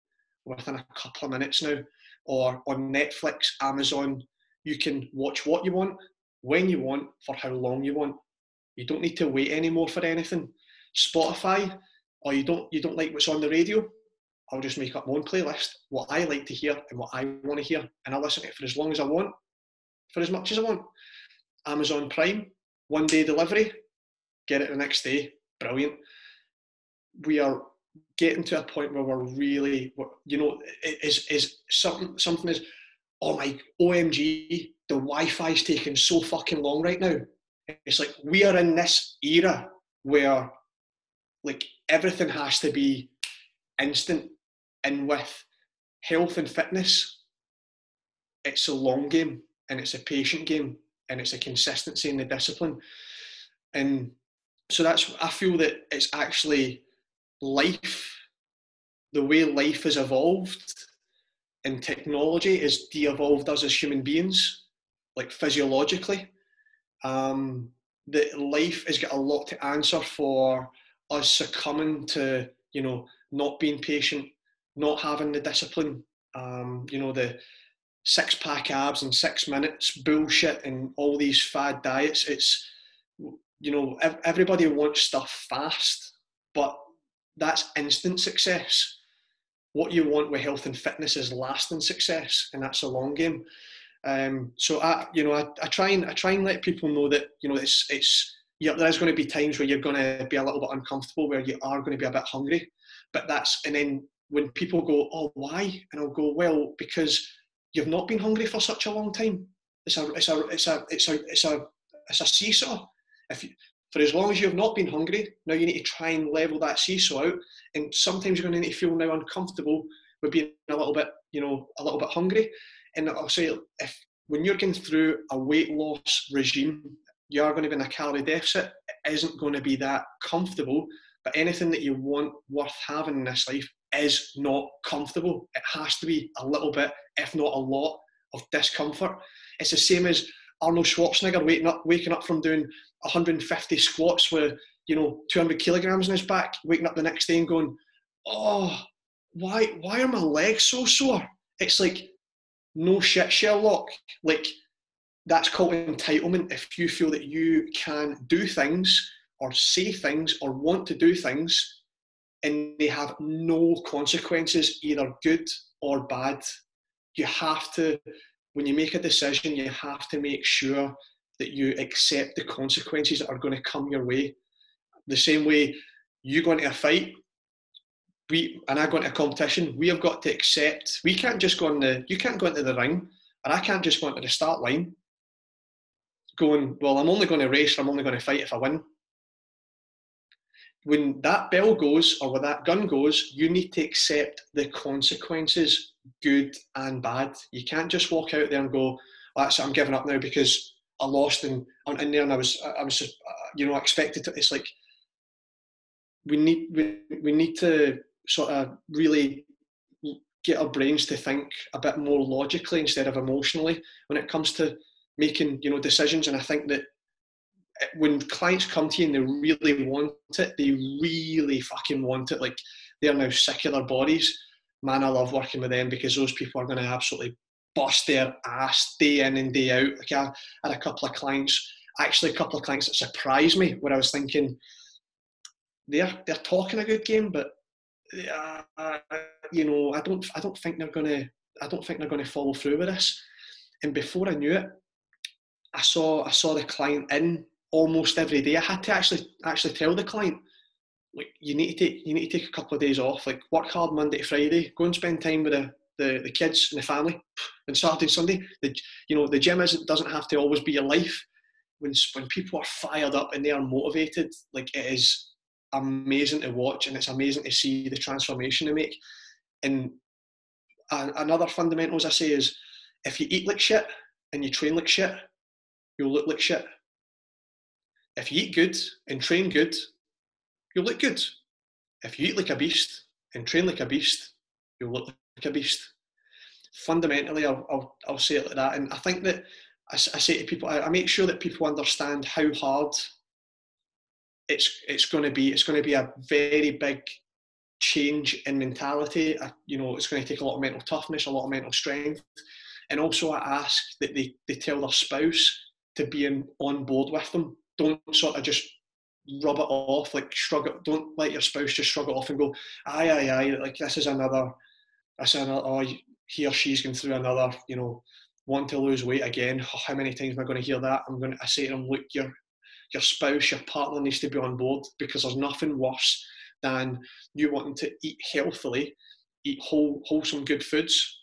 within a couple of minutes now. Or on Netflix, Amazon, you can watch what you want, when you want, for how long you want. You don't need to wait anymore for anything. Spotify, or you don't you don't like what's on the radio, I'll just make up my own playlist, what I like to hear and what I want to hear, and I'll listen to it for as long as I want, for as much as I want. Amazon Prime, one day delivery, get it the next day, brilliant. We are getting to a point where we're really, you know, is is something something is, oh my, OMG, the Wi-Fi is taking so fucking long right now. It's like we are in this era where, like, everything has to be instant and with health and fitness, it's a long game and it's a patient game and it's a consistency in the discipline. And so that's, I feel that it's actually life, the way life has evolved and technology has de evolved us as human beings, like physiologically. Um, that life has got a lot to answer for us succumbing to, you know, not being patient, not having the discipline, um, you know, the six pack abs and six minutes bullshit and all these fad diets. It's you know everybody wants stuff fast, but that's instant success. What you want with health and fitness is lasting success, and that's a long game. Um, so I, you know, I, I try and I try and let people know that you know it's it's yeah, there's going to be times where you're going to be a little bit uncomfortable, where you are going to be a bit hungry. But that's and then when people go, oh, why? And I'll go, well, because you've not been hungry for such a long time. It's a it's a it's a it's a it's a it's a seesaw. If you, for as long as you've not been hungry, now you need to try and level that seesaw out. And sometimes you're going to need to feel now uncomfortable with being a little bit, you know, a little bit hungry. And I'll say if when you're going through a weight loss regime, you are going to be in a calorie deficit. It isn't going to be that comfortable. But anything that you want worth having in this life is not comfortable. It has to be a little bit, if not a lot, of discomfort. It's the same as Arnold Schwarzenegger waking up, waking up from doing 150 squats with you know 200 kilograms in his back, waking up the next day and going, "Oh, why why are my legs so sore?" It's like no shit, Sherlock. Like that's called entitlement. If you feel that you can do things or say things or want to do things and they have no consequences, either good or bad. You have to, when you make a decision, you have to make sure that you accept the consequences that are going to come your way. The same way you go into a fight, we and I go into a competition, we have got to accept. We can't just go on the. You can't go into the ring, and I can't just go into the start line. Going well, I'm only going to race. I'm only going to fight if I win when that bell goes or when that gun goes, you need to accept the consequences, good and bad. You can't just walk out there and go, "That's it, I'm giving up now because I lost and I'm in there and I was I was just, uh, you know expected to." It's like we need we, we need to sort of really get our brains to think a bit more logically instead of emotionally when it comes to making you know decisions. And I think that when clients come to you and they really want it, they really fucking want it. Like they're now sick of their bodies. Man, I love working with them because those people are going to absolutely bust their ass day in and day out. Like I had a couple of clients, actually a couple of clients that surprised me where I was thinking they're they're talking a good game, but uh, you know I don't I don't think they're going to I don't think they're going to follow through with this. And before I knew it, I saw I saw the client in almost every day. I had to actually actually tell the client, like, you need to take you need to take a couple of days off. Like, work hard Monday to Friday. Go and spend time with the the, the kids and the family. And Saturday and Sunday, the you know the gym isn't doesn't have to always be your life. When when people are fired up and they are motivated, like it is amazing to watch and it's amazing to see the transformation they make. And another fundamentals I say is if you eat like shit and you train like shit, you'll look like shit if you eat good and train good, you'll look good. If you eat like a beast and train like a beast, you'll look like a beast. Fundamentally, I'll, I'll, I'll say it like that. And I think that I, I say to people, I, I make sure that people understand how hard it's it's going to be. It's going to be a very big change in mentality. I, you know, it's going to take a lot of mental toughness, a lot of mental strength. And also, I ask that they, they tell their spouse to be in, on board with them don't sort of just rub it off, like shrug it. Don't let your spouse just shrug it off and go, aye, aye, aye. Like this is another. This is another. Oh, he or she's going through another. You know, want to lose weight again. Oh, how many times am I going to hear that? I'm going to. I say to them, look, your your spouse, your partner needs to be on board because there's nothing worse than you wanting to eat healthily, eat whole, wholesome, good foods,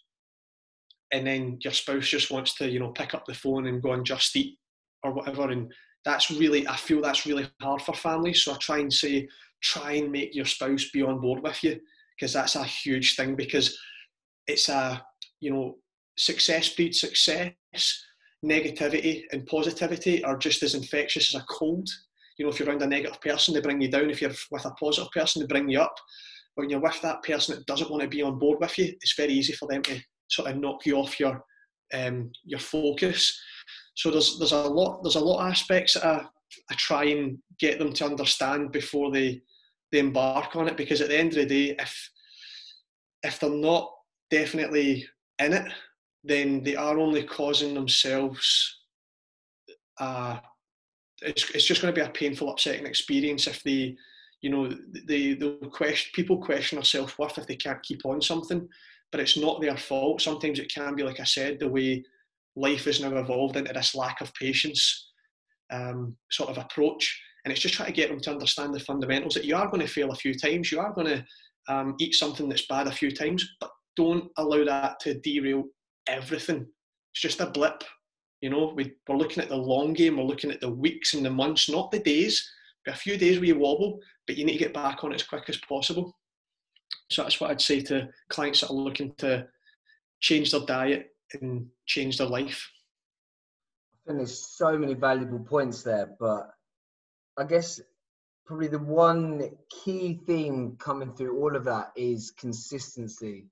and then your spouse just wants to, you know, pick up the phone and go and just eat or whatever, and that's really I feel that's really hard for families. So I try and say, try and make your spouse be on board with you because that's a huge thing because it's a you know success breeds success. Negativity and positivity are just as infectious as a cold. You know, if you're around a negative person, they bring you down. If you're with a positive person, they bring you up. When you're with that person that doesn't want to be on board with you, it's very easy for them to sort of knock you off your um, your focus. So there's there's a lot there's a lot of aspects that I, I try and get them to understand before they they embark on it because at the end of the day, if if they're not definitely in it, then they are only causing themselves. Uh, it's, it's just going to be a painful, upsetting experience if they, you know, they the question people question their self worth if they can't keep on something, but it's not their fault. Sometimes it can be, like I said, the way life has now evolved into this lack of patience um, sort of approach, and it's just trying to get them to understand the fundamentals that you are going to fail a few times, you are going to um, eat something that's bad a few times, but don't allow that to derail everything. It's just a blip. You know, we, we're looking at the long game, we're looking at the weeks and the months, not the days. A few days where you wobble, but you need to get back on it as quick as possible. So that's what I'd say to clients that are looking to change their diet and change their life. I think there's so many valuable points there, but I guess probably the one key theme coming through all of that is consistency.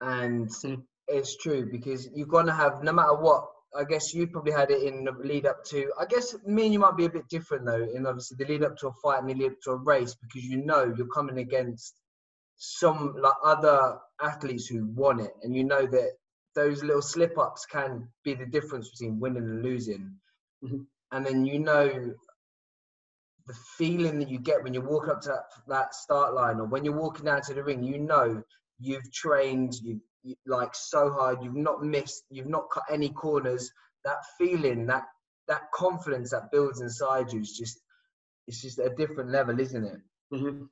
And mm. it's true because you're going to have, no matter what, I guess you probably had it in the lead up to, I guess me and you might be a bit different though, in obviously the lead up to a fight and the lead up to a race because you know you're coming against some like other athletes who won it and you know that those little slip ups can be the difference between winning and losing. Mm-hmm. And then you know the feeling that you get when you walk up to that, that start line or when you're walking down to the ring, you know you've trained you, you like so hard, you've not missed, you've not cut any corners. That feeling, that that confidence that builds inside you is just it's just a different level, isn't it? Mm-hmm.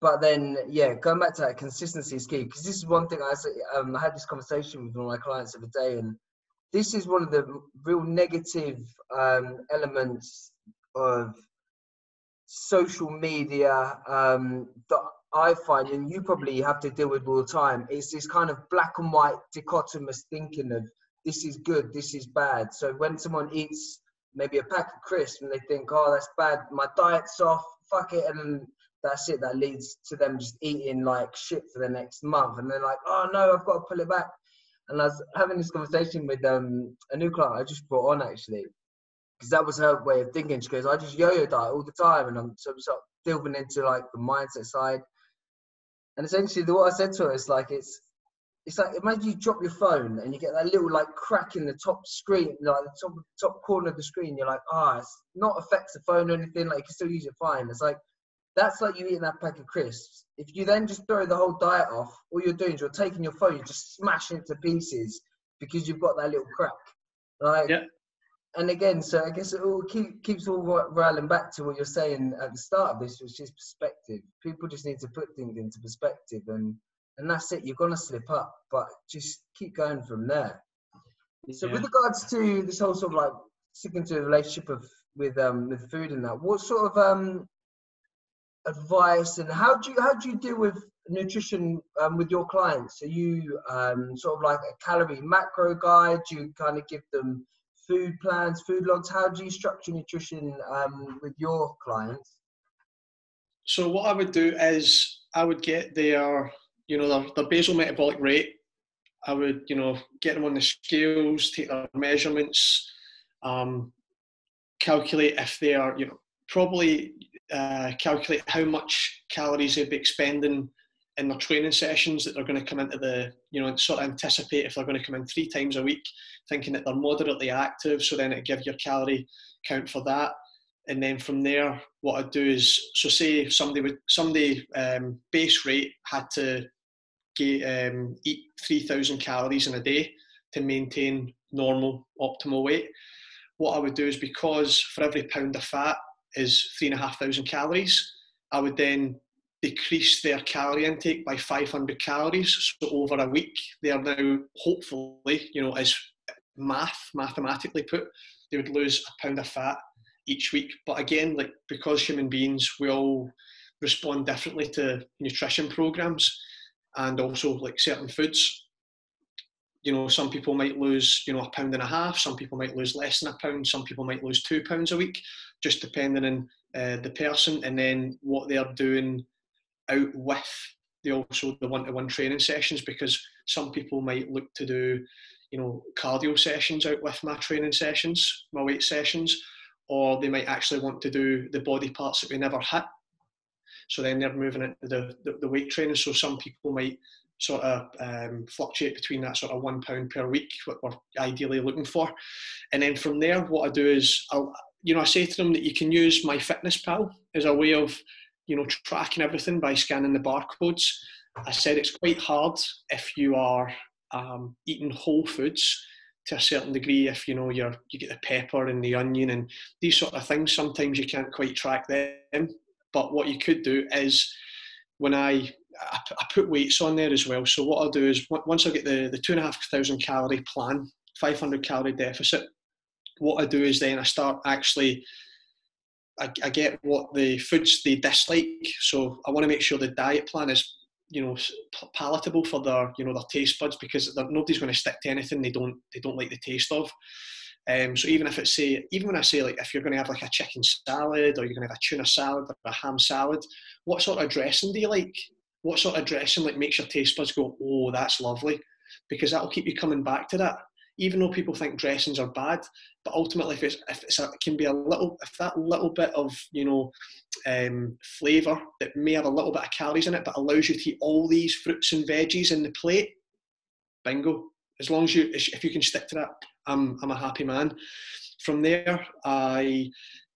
But then, yeah, going back to that consistency is key because this is one thing I, um, I had this conversation with one of my clients the other day, and this is one of the real negative um, elements of social media um, that I find, and you probably have to deal with all the time, is this kind of black and white dichotomous thinking of this is good, this is bad. So when someone eats maybe a pack of crisps and they think, oh, that's bad, my diet's off, fuck it, and that's it. That leads to them just eating like shit for the next month, and they're like, oh no, I've got to pull it back. And I was having this conversation with um, a new client I just brought on actually, because that was her way of thinking. She goes, I just yo-yo diet all the time, and I'm sort of, delving into like the mindset side. And essentially, the, what I said to her is like, it's it's like imagine you drop your phone and you get that little like crack in the top screen, like the top top corner of the screen. You're like, ah, oh, it's not affects the phone or anything. Like you can still use it fine. It's like that's like you eating that pack of crisps. If you then just throw the whole diet off, all you're doing is you're taking your phone, you're just smashing it to pieces because you've got that little crack. Like, yeah and again, so I guess it all keep, keeps all rallying back to what you're saying at the start of this, which is perspective. People just need to put things into perspective, and and that's it. You're gonna slip up, but just keep going from there. So, yeah. with regards to this whole sort of like sticking to a relationship of with um with food and that, what sort of um advice and how do you how do you deal with nutrition um, with your clients? Are you um, sort of like a calorie macro guide? Do you kind of give them food plans, food logs? How do you structure nutrition um, with your clients? So what I would do is I would get their, you know, their, their basal metabolic rate. I would, you know, get them on the scales, take their measurements, um, calculate if they are, you know, probably uh, calculate how much calories they'd be expending in their training sessions that they're going to come into the, you know, sort of anticipate if they're going to come in three times a week, thinking that they're moderately active. So then it give your calorie count for that. And then from there, what I'd do is, so say somebody would, somebody um, base rate had to get, um, eat 3,000 calories in a day to maintain normal optimal weight. What I would do is because for every pound of fat is three and a half thousand calories, I would then decrease their calorie intake by 500 calories. So over a week, they are now hopefully, you know, as math mathematically put, they would lose a pound of fat each week. But again, like because human beings, we all respond differently to nutrition programs and also like certain foods. You know, some people might lose, you know, a pound and a half. Some people might lose less than a pound. Some people might lose two pounds a week, just depending on uh, the person and then what they are doing out with the also the one-to-one training sessions because some people might look to do you know cardio sessions out with my training sessions my weight sessions or they might actually want to do the body parts that we never hit so then they're moving into the, the, the weight training so some people might sort of um, fluctuate between that sort of one pound per week, what we're ideally looking for. And then from there, what I do is I'll, you know, I say to them that you can use MyFitnessPal as a way of, you know, tracking everything by scanning the barcodes. I said it's quite hard if you are um, eating whole foods to a certain degree. If you know you're you get the pepper and the onion and these sort of things, sometimes you can't quite track them. But what you could do is when I I, put weights on there as well. So what I'll do is once I get the the two and a half thousand calorie plan, 500 calorie deficit, what I do is then I start actually. I, I get what the foods they dislike, so I want to make sure the diet plan is you know palatable for their you know their taste buds because nobody's going to stick to anything they don't they don't like the taste of. Um, so even if it's say even when I say like if you're going to have like a chicken salad or you're going to have a tuna salad or a ham salad, what sort of dressing do you like? What sort of dressing like makes your taste buds go oh that's lovely, because that'll keep you coming back to that even though people think dressings are bad, but ultimately, if it's if it's a, it can be a little, if that little bit of you know um, flavour that may have a little bit of calories in it, but allows you to eat all these fruits and veggies in the plate, bingo. As long as you if you can stick to that, I'm I'm a happy man. From there, I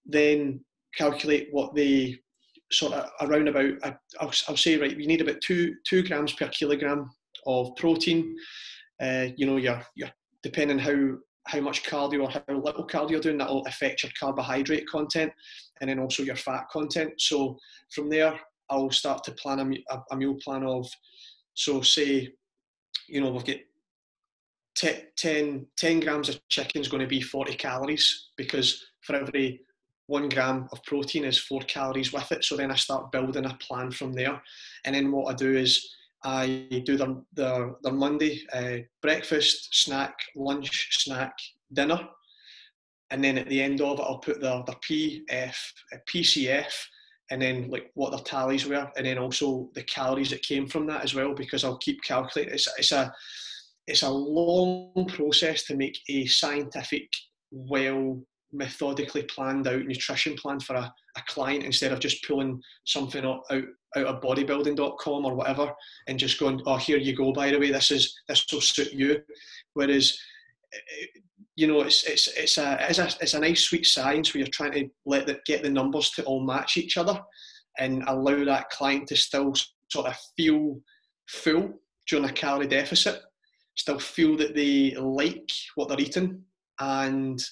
then calculate what the sort of around about. I, will I'll say right, you need about two two grams per kilogram of protein. Uh, you know your your depending how how much cardio or how little cardio you're doing, that will affect your carbohydrate content and then also your fat content. So from there, I'll start to plan a, a meal plan of, so say, you know, we've got 10, 10 grams of chicken is going to be 40 calories because for every one gram of protein is four calories with it. So then I start building a plan from there. And then what I do is I do their, their, their Monday uh, breakfast, snack, lunch, snack, dinner. And then at the end of it, I'll put their, their PF, uh, PCF, and then like what their tallies were, and then also the calories that came from that as well, because I'll keep calculating. It's, it's a it's a long process to make a scientific, well methodically planned out nutrition plan for a, a client instead of just pulling something out, out of bodybuilding.com or whatever and just going, oh, here you go. By the way, this is this will suit you. Whereas, you know, it's it's it's a it's a it's a nice sweet science where you're trying to let the, get the numbers to all match each other and allow that client to still sort of feel full during a calorie deficit, still feel that they like what they're eating, and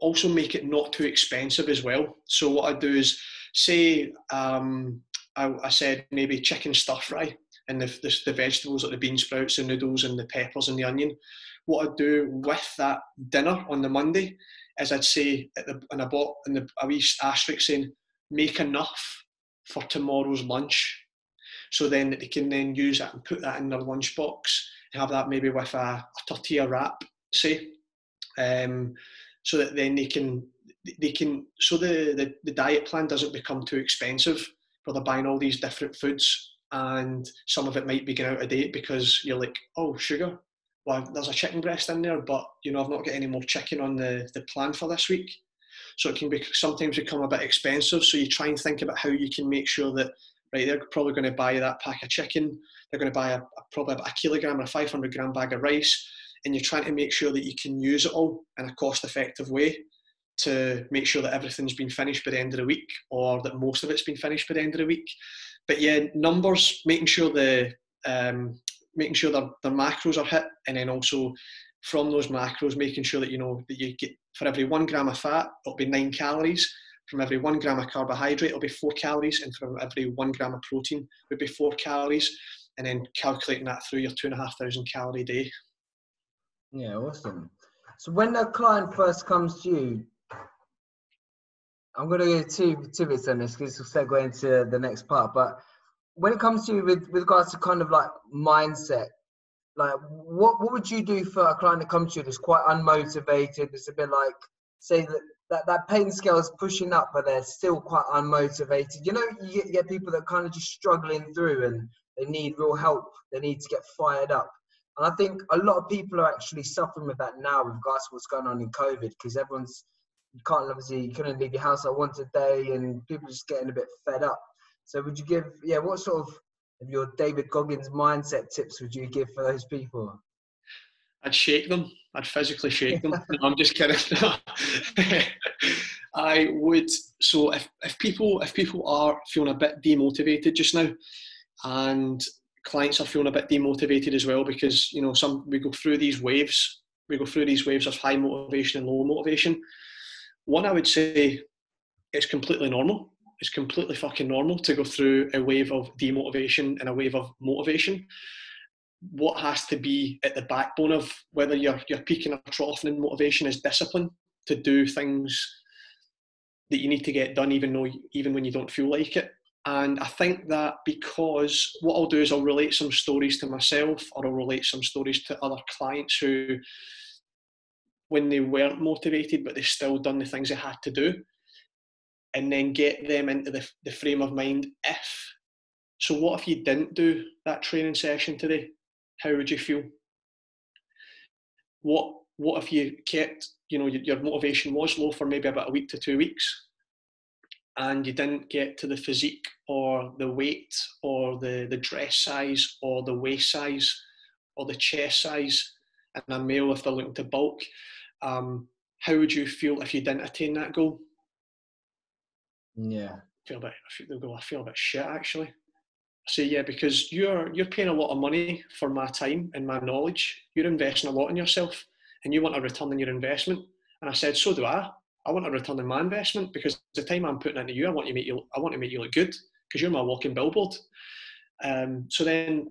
also make it not too expensive as well. So what I do is say um, I, I said maybe chicken stir fry and the, the, the, vegetables like the bean sprouts, the noodles, and the peppers and the onion. What I'd do with that dinner on the Monday is I'd say at the, and I bought in the a wee asterisk saying make enough for tomorrow's lunch, so then they can then use that and put that in their lunchbox and have that maybe with a, a tortilla wrap, say, um, so that then they can they can so the, the the diet plan doesn't become too expensive where they're buying all these different foods and some of it might be going out of date because you're like, oh, sugar. Well, there's a chicken breast in there, but you know, I've not got any more chicken on the, the plan for this week. So it can be sometimes become a bit expensive. So you try and think about how you can make sure that right, they're probably going to buy that pack of chicken, they're going to buy a, a probably a kilogram or a 500 gram bag of rice, and you're trying to make sure that you can use it all in a cost effective way to make sure that everything's been finished by the end of the week or that most of it's been finished by the end of the week. But yeah, numbers, making sure the um, making sure their, their macros are hit and then also from those macros making sure that you know that you get for every one gram of fat it'll be nine calories. From every one gram of carbohydrate it'll be four calories and from every one gram of protein it would be four calories. And then calculating that through your two and a half thousand calorie day. Yeah awesome. So when a client first comes to you I'm going to go two two bits on this because we'll segue into the next part. But when it comes to with with regards to kind of like mindset, like what what would you do for a client that comes to you that's quite unmotivated? It's a bit like say that that, that pain scale is pushing up, but they're still quite unmotivated. You know, you get, you get people that kind of just struggling through and they need real help. They need to get fired up. And I think a lot of people are actually suffering with that now with regards to what's going on in COVID because everyone's you can't obviously you couldn't leave your house like once a day, and people are just getting a bit fed up. So would you give yeah what sort of of your David Goggins mindset tips would you give for those people? I'd shake them. I'd physically shake them. [LAUGHS] no, I'm just kidding. [LAUGHS] I would. So if, if people if people are feeling a bit demotivated just now, and clients are feeling a bit demotivated as well because you know some we go through these waves. We go through these waves of high motivation and low motivation. One, I would say, it's completely normal. It's completely fucking normal to go through a wave of demotivation and a wave of motivation what has to be at the backbone of whether you're you're peaking or troughing in motivation is discipline to do things that you need to get done even though even when you don't feel like it and i think that because what i'll do is i'll relate some stories to myself or i'll relate some stories to other clients who when they weren't motivated but they still done the things they had to do and then get them into the, the frame of mind if so what if you didn't do that training session today how would you feel? What what if you kept, you know, your motivation was low for maybe about a week to two weeks, and you didn't get to the physique or the weight or the the dress size or the waist size or the chest size, and a male if they're looking to bulk, um, how would you feel if you didn't attain that goal? Yeah. I feel a bit. I feel, I feel a bit shit actually I say, yeah, because you're you're paying a lot of money for my time and my knowledge. You're investing a lot in yourself, and you want a return on your investment. And I said, so do I. I want a return on my investment because the time I'm putting into you, I want to make you, I want to make you look good because you're my walking billboard. Um, so then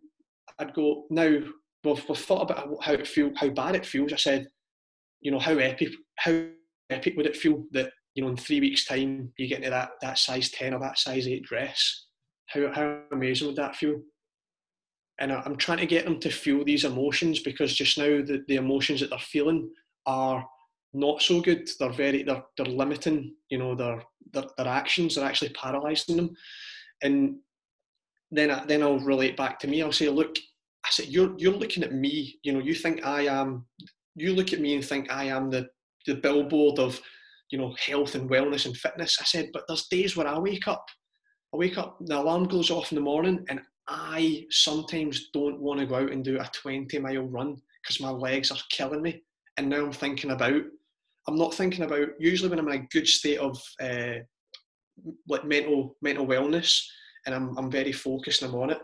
I'd go now. We've, we've thought about how it feel, how bad it feels. I said, you know, how epic, how epic would it feel that you know in three weeks' time you get into that that size ten or that size eight dress how, how amazing would that feel? And I, am trying to get them to feel these emotions because just now the, the emotions that they're feeling are not so good. They're very they're they're limiting, you know, their their, their actions, are actually paralysing them. And then I, then I'll relate back to me. I'll say, look, I said, you're you're looking at me, you know, you think I am you look at me and think I am the the billboard of, you know, health and wellness and fitness. I said, but there's days where I wake up I wake up, the alarm goes off in the morning, and I sometimes don't want to go out and do a 20 mile run because my legs are killing me. And now I'm thinking about, I'm not thinking about, usually when I'm in a good state of uh, like mental mental wellness and I'm, I'm very focused and I'm on it,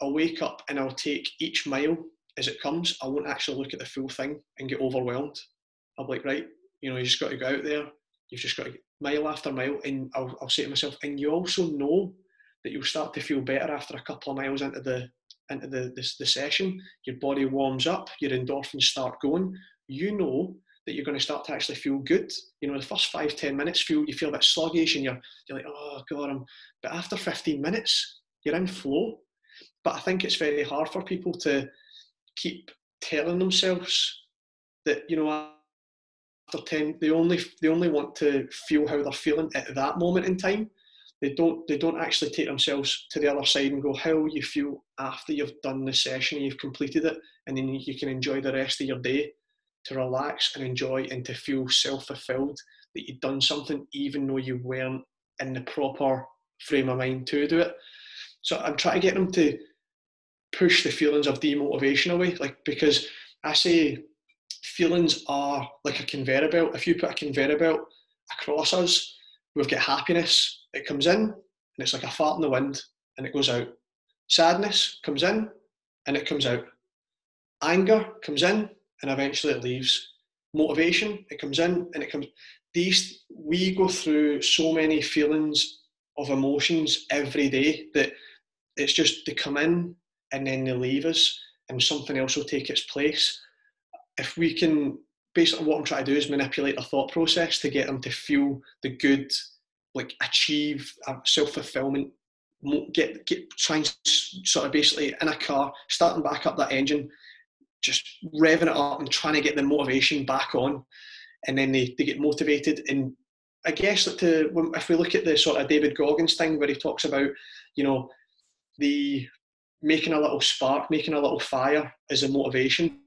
I'll wake up and I'll take each mile as it comes. I won't actually look at the full thing and get overwhelmed. Be like, right, you know, you just got to go out there. You've just got to mile after mile, and I'll, I'll say to myself, and you also know that you'll start to feel better after a couple of miles into the into the, the, the session. Your body warms up, your endorphins start going. You know that you're going to start to actually feel good. You know, the first five ten minutes feel you feel a bit sluggish, and you're you're like, oh god, I'm. But after 15 minutes, you're in flow. But I think it's very hard for people to keep telling themselves that you know after 10 they only they only want to feel how they're feeling at that moment in time. They don't they don't actually take themselves to the other side and go how you feel after you've done the session you've completed it and then you can enjoy the rest of your day to relax and enjoy and to feel self-fulfilled that you've done something even though you weren't in the proper frame of mind to do it. So i'm trying to get them to push the feelings of demotivation away like because i say feelings are like a conveyor belt. If you put a conveyor belt across us, we've got happiness. It comes in and it's like a fart in the wind and it goes out. Sadness comes in and it comes out. Anger comes in and eventually it leaves. Motivation, it comes in and it comes. These we go through so many feelings of emotions every day that it's just they come in and then they leave us and something else will take its place if we can basically what I'm trying to do is manipulate their thought process to get them to feel the good, like achieve self fulfillment, get get try and sort of basically in a car, starting back up that engine, just revving it up and trying to get the motivation back on, and then they, they get motivated. And I guess that to if we look at the sort of David Goggins thing where he talks about, you know, the making a little spark, making a little fire as a motivation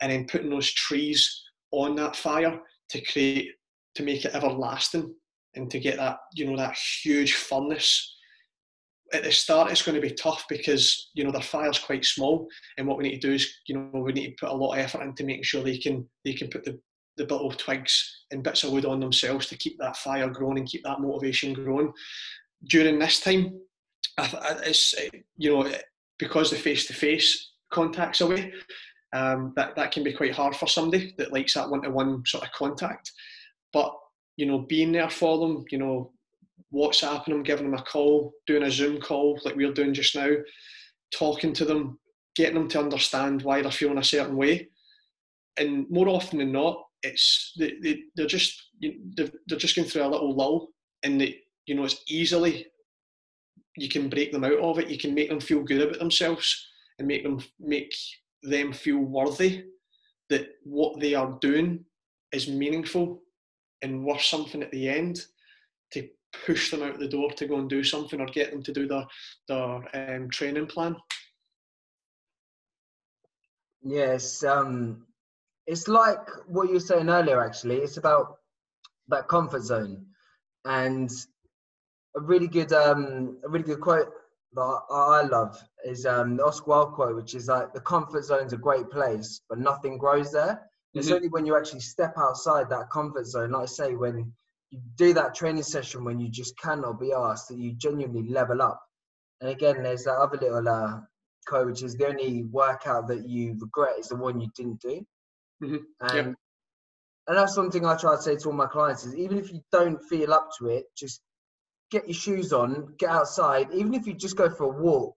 and then putting those trees on that fire to create to make it everlasting and to get that you know that huge furnace at the start it's going to be tough because you know their fire's quite small and what we need to do is you know we need to put a lot of effort into making sure they can they can put the the little twigs and bits of wood on themselves to keep that fire growing and keep that motivation growing. During this time it's you know because the face to face contacts away um, that that can be quite hard for somebody that likes that one to one sort of contact but you know being there for them you know WhatsApping them, giving them a call, doing a Zoom call like we're doing just now, talking to them, getting them to understand why they're feeling a certain way. And more often than not, it's they, they, they're just they're just going through a little lull, and they, you know it's easily you can break them out of it. You can make them feel good about themselves and make them make them feel worthy that what they are doing is meaningful and worth something at the end to push them out the door to go and do something or get them to do their their um, training plan. Yes, um, it's like what you were saying earlier. Actually, it's about that comfort zone, and a really good, um, a really good quote that I love is um, the Oscar Wilde quote, which is like the comfort zone's a great place, but nothing grows there. Mm-hmm. It's only when you actually step outside that comfort zone, like I say, when you do that training session when you just cannot be asked that you genuinely level up. And again, there's that other little uh, quote, which is the only workout that you regret is the one you didn't do. Mm-hmm. And, yep. and that's something I try to say to all my clients is even if you don't feel up to it, just get your shoes on, get outside. Even if you just go for a walk,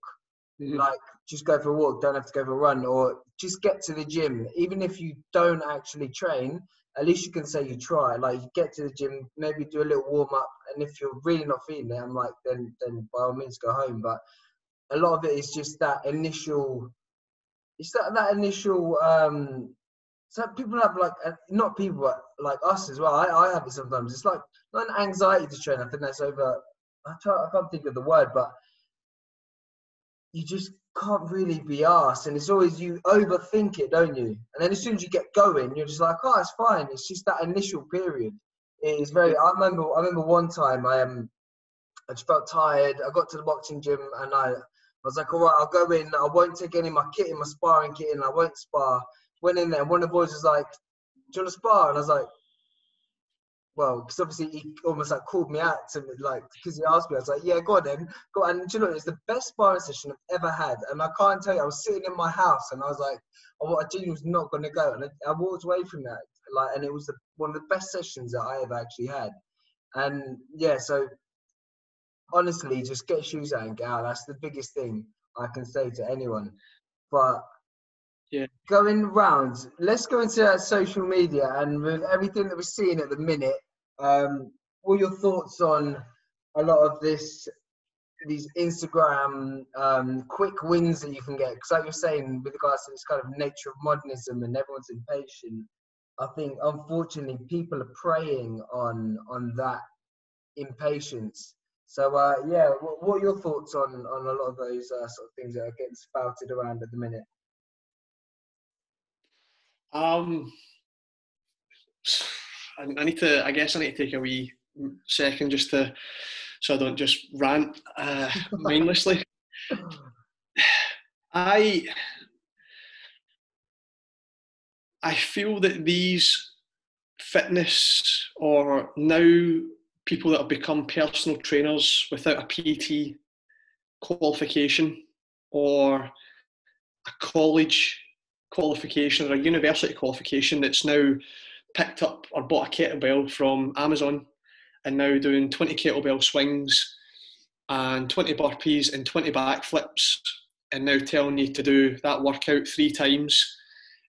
mm-hmm. like just go for a walk, don't have to go for a run, or just get to the gym. Even if you don't actually train, at least you can say you try. Like you get to the gym, maybe do a little warm up, and if you're really not feeling it, I'm like, then then by all means go home. But a lot of it is just that initial. It's that that initial. um So people have like uh, not people, but like us as well. I, I have it sometimes. It's like not an anxiety train. I think that's over. I try. I can't think of the word, but you just can't really be asked. And it's always you overthink it, don't you? And then as soon as you get going, you're just like, oh, it's fine. It's just that initial period. It is very. I remember. I remember one time I um, I just felt tired. I got to the boxing gym and I, I was like, all right, I'll go in. I won't take any of my kit in my sparring kit, and I won't spar. Went in there. And one of the boys was like, "Do you want to spar?" And I was like, well, because obviously he almost like called me out to like because he asked me. I was like, yeah, go on then, go on. And you know, it's the best sparring session I've ever had, and I can't tell you. I was sitting in my house, and I was like, oh, I genuinely was not going to go, and I, I, walked away from that, like, and it was the, one of the best sessions that I ever actually had. And yeah, so honestly, just get shoes out and get out. That's the biggest thing I can say to anyone. But yeah. Going round, let's go into social media and with everything that we're seeing at the minute. Um, what are your thoughts on a lot of this, these Instagram um, quick wins that you can get? Because, like you're saying, with regards to this kind of nature of modernism and everyone's impatient, I think unfortunately people are preying on on that impatience. So, uh, yeah, what, what, are your thoughts on on a lot of those uh, sort of things that are getting spouted around at the minute? Um, I, I, need to. I guess I need to take a wee second just to, so I don't just rant uh, [LAUGHS] mindlessly. I I feel that these fitness or now people that have become personal trainers without a PT qualification or a college qualification or a university qualification that's now picked up or bought a kettlebell from Amazon and now doing 20 kettlebell swings and 20 burpees and 20 backflips and now telling you to do that workout three times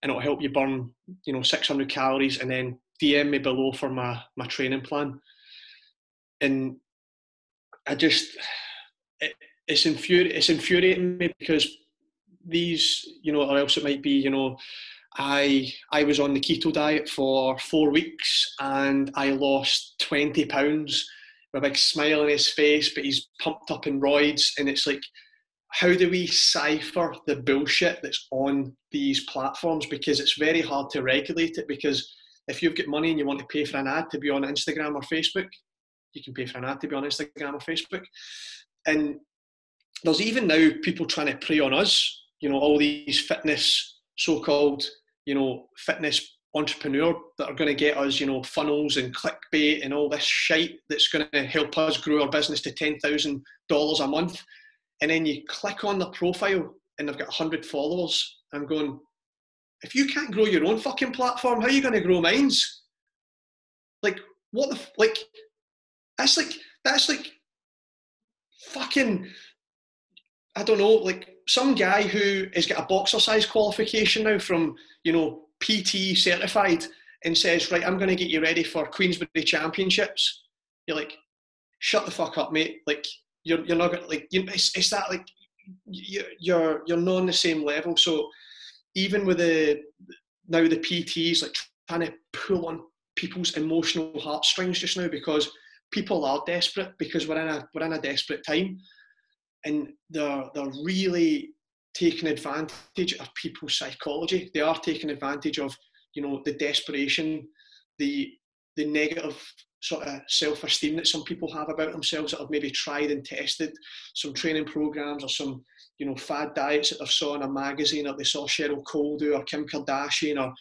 and it'll help you burn you know 600 calories and then DM me below for my, my training plan. And I just it, it's, infuri- it's infuriating me because these, you know, or else it might be, you know, I I was on the keto diet for four weeks and I lost 20 pounds with a big smile on his face, but he's pumped up in roids. And it's like, how do we cipher the bullshit that's on these platforms? Because it's very hard to regulate it. Because if you've got money and you want to pay for an ad to be on Instagram or Facebook, you can pay for an ad to be on Instagram or Facebook. And there's even now people trying to prey on us. You know, all these fitness, so-called, you know, fitness entrepreneur that are going to get us, you know, funnels and clickbait and all this shite that's going to help us grow our business to ten thousand dollars a month. And then you click on the profile and they've got hundred followers. I'm going, if you can't grow your own fucking platform, how are you going to grow mine's? Like, what the like? That's like that's like fucking. I don't know, like some guy who has got a boxercise qualification now from you know PT certified and says, right, I'm going to get you ready for Queensberry Championships. You're like, shut the fuck up, mate. Like you're you're not gonna like you, it's, it's that like you're you're you're not on the same level. So even with the now the PTs like trying to pull on people's emotional heartstrings just now because people are desperate because we're in a we're in a desperate time and they're they're really taking advantage of people's psychology. They are taking advantage of you know the desperation the the negative sort of self-esteem that some people have about themselves that have maybe tried and tested some training programs or some you know fad diets that they saw in a magazine or they saw Cheryl Cole do or Kim Kardashian or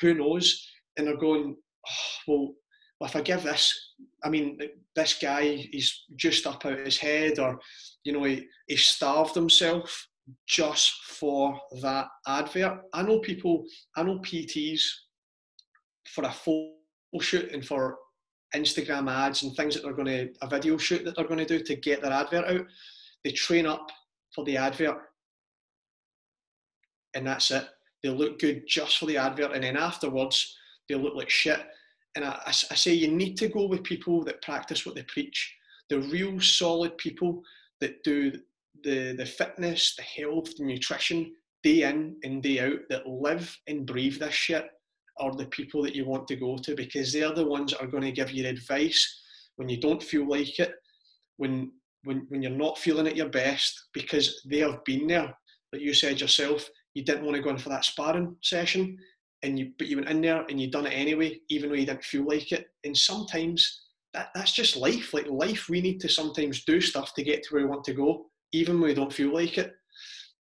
who knows and they're going oh, well, if I give this, I mean, this guy, he's just up out his head, or, you know, he, he starved himself just for that advert. I know people, I know PTs for a photo shoot and for Instagram ads and things that they're going to, a video shoot that they're going to do to get their advert out. They train up for the advert and that's it. They look good just for the advert and then afterwards they look like shit and I, I, say you need to go with people that practice what they preach. The real solid people that do the, the fitness, the health, the nutrition day in and day out, that live and breathe this shit are the people that you want to go to because they're the ones that are going to give you advice when you don't feel like it, when when when you're not feeling at your best, because they have been there. Like you said yourself, you didn't want to go in for that sparring session and you but you went in there and you done it anyway, even though you didn't feel like it. And sometimes that, that's just life. Like life, we need to sometimes do stuff to get to where we want to go, even when we don't feel like it.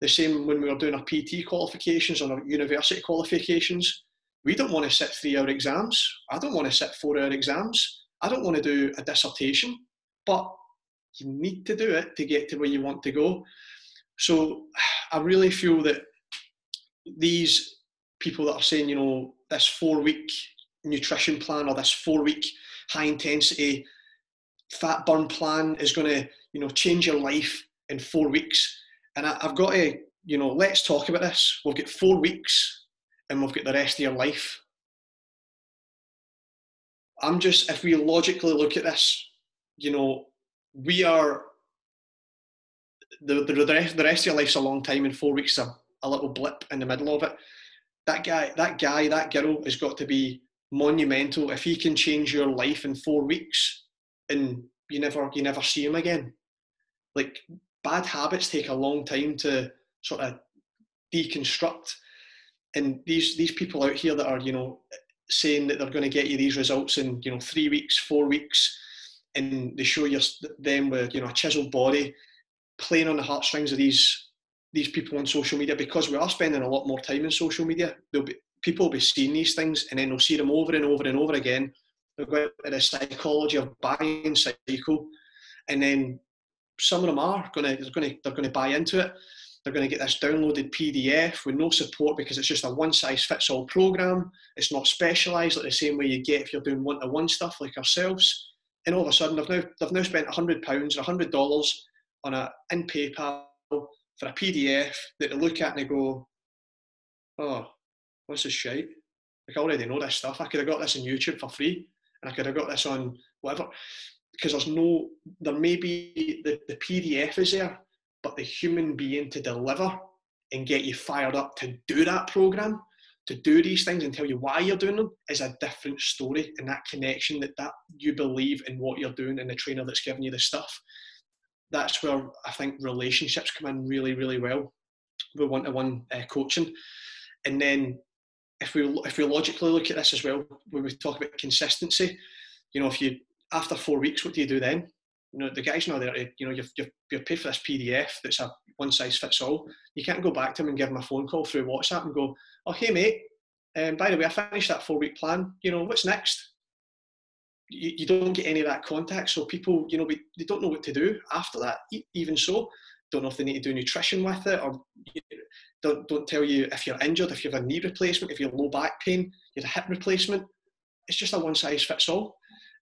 The same when we were doing our PT qualifications or our university qualifications. We don't want to sit three hour exams. I don't want to sit four hour exams. I don't want to do a dissertation. But you need to do it to get to where you want to go. So [SIGHS] I really feel that these people that are saying, you know, this four week nutrition plan or this four week high intensity fat burn plan is going to, you know, change your life in four weeks. And I, have got to, you know, let's talk about this. We've got four weeks and we've got the rest of your life. I'm just, if we logically look at this, you know, we are, the, the, the, rest, the rest of your life's a long time and four weeks a, a little blip in the middle of it that guy, that guy, that girl has got to be monumental. If he can change your life in four weeks and you never you never see him again. Like bad habits take a long time to sort of deconstruct. And these these people out here that are, you know, saying that they're going to get you these results in, you know, three weeks, four weeks, and they show you them with, you know, a chiseled body, playing on the heartstrings of these these people on social media because we are spending a lot more time in social media. There'll be people will be seeing these things and then they'll see them over and over and over again. They'll go into psychology of buying cycle, and then some of them are gonna they're gonna they're gonna buy into it. They're going to get this downloaded PDF with no support because it's just a one size fits all program. It's not specialised like the same way you get if you're doing one to one stuff like ourselves. And all of a sudden, they've now they've now spent hundred pounds or hundred dollars on a in PayPal for a PDF that they look at and they go, oh, what's this shit? Like, I already know this stuff. I could have got this on YouTube for free and I could have got this on whatever. Because there's no, there may be, the, the PDF is there, but the human being to deliver and get you fired up to do that program, to do these things and tell you why you're doing them is a different story. And that connection that, that you believe in what you're doing and the trainer that's giving you the stuff that's where I think relationships come in really, really well with one-to-one uh, coaching. And then if we if we logically look at this as well, when we talk about consistency, you know, if you after four weeks, what do you do then? you know, the guy's not there to, you know, you've, you've, you've paid for this PDF that's a one size fits all. You can't go back to him and give him a phone call through WhatsApp and go, oh, hey, mate, um, by the way, I finished that four week plan. You know, what's next? You, you don't get any of that contact. So people, you know, we, they don't know what to do after that. Even so, don't know if they need to do nutrition with it or don't, don't tell you if you're injured, if you have a knee replacement, if you have low back pain, you have a hip replacement. It's just a one size fits all.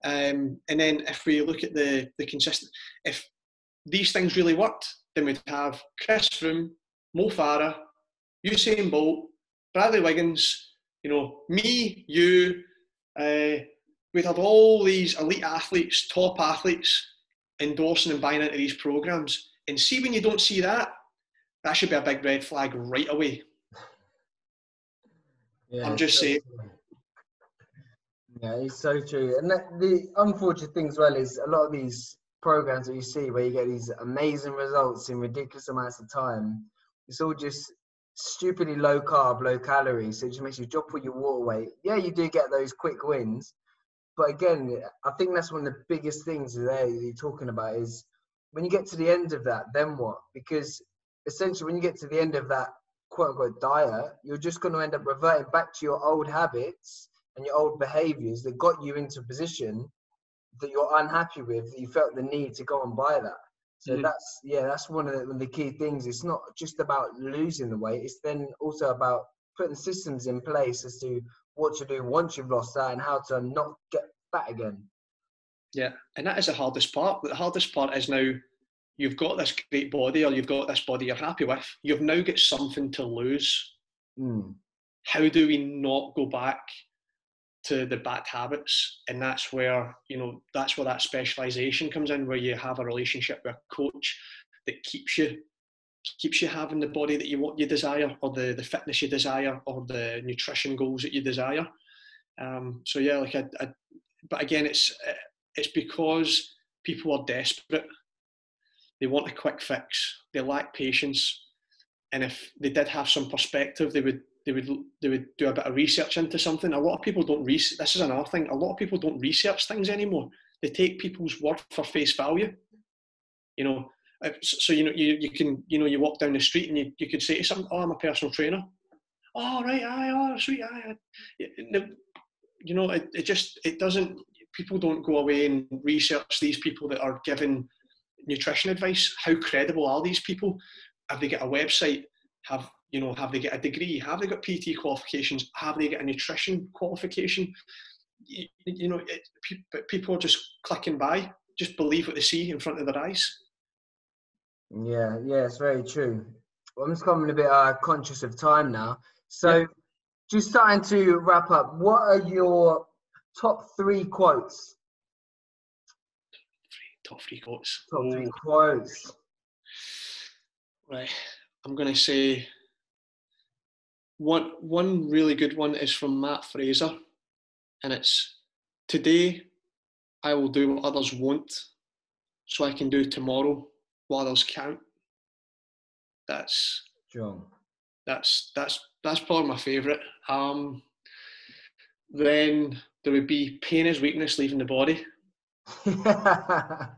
Um, and then if we look at the the consistent, if these things really worked, then we'd have Chris Froome, Mo Farah, Usain Bolt, Bradley Wiggins, you know, me, you, uh, we'd have all these elite athletes, top athletes, endorsing and buying into these programs. And see when you don't see that, that should be a big red flag right away. Yeah, I'm just saying. Yeah, it's so true. And the unfortunate thing as well is a lot of these programs that you see where you get these amazing results in ridiculous amounts of time, it's all just stupidly low carb, low calories. So it just makes you drop all your water weight. Yeah, you do get those quick wins. But again, I think that's one of the biggest things there you're talking about is when you get to the end of that, then what? Because essentially, when you get to the end of that quote unquote diet, you're just going to end up reverting back to your old habits and your old behaviors that got you into a position that you're unhappy with, that you felt the need to go and buy that. So mm-hmm. that's yeah, that's one of, the, one of the key things. It's not just about losing the weight; it's then also about putting systems in place as to what to do once you've lost that and how to not get fat again. Yeah, and that is the hardest part. The hardest part is now you've got this great body or you've got this body you're happy with. You've now got something to lose. Mm. How do we not go back to the bad habits and that's where you know that's where that specialization comes in where you have a relationship with a coach that keeps you keeps you having the body that you want you desire or the the fitness you desire or the nutrition goals that you desire um, so yeah like I, I, but again it's it's because people are desperate they want a quick fix they lack patience and if they did have some perspective they would they would they would do a bit of research into something. A lot of people don't research. This is another thing. A lot of people don't research things anymore. They take people's word for face value. You know, so you know you, you can you know you walk down the street and you, you could say to someone, "Oh, I'm a personal trainer." Oh right, aye, oh sweet, aye. You know, it, it just it doesn't. People don't go away and research these people that are giving nutrition advice. How credible are these people? Have they got a website? Have you know, have they got a degree? Have they got PT qualifications? Have they got a nutrition qualification? You, you know, it, people are just clicking by, just believe what they see in front of their eyes. Yeah, yeah, it's very true. Well, I'm just coming a bit uh, conscious of time now. So, yeah. just starting to wrap up, what are your top three quotes? Top three quotes. Top three quotes. Right. I'm going to say one one really good one is from Matt Fraser, and it's today I will do what others won't, so I can do tomorrow what those can't. That's John. That's that's that's probably my favourite. Um, then there would be pain is weakness leaving the body. [LAUGHS]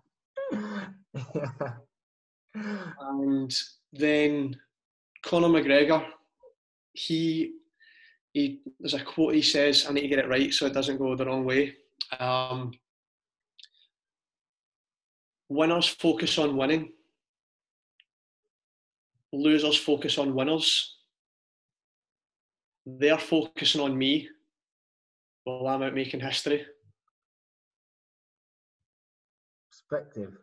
And then Conor McGregor he he there's a quote he says I need to get it right so it doesn't go the wrong way. Um, winners focus on winning. Losers focus on winners. They're focusing on me while I'm out making history. Perspective.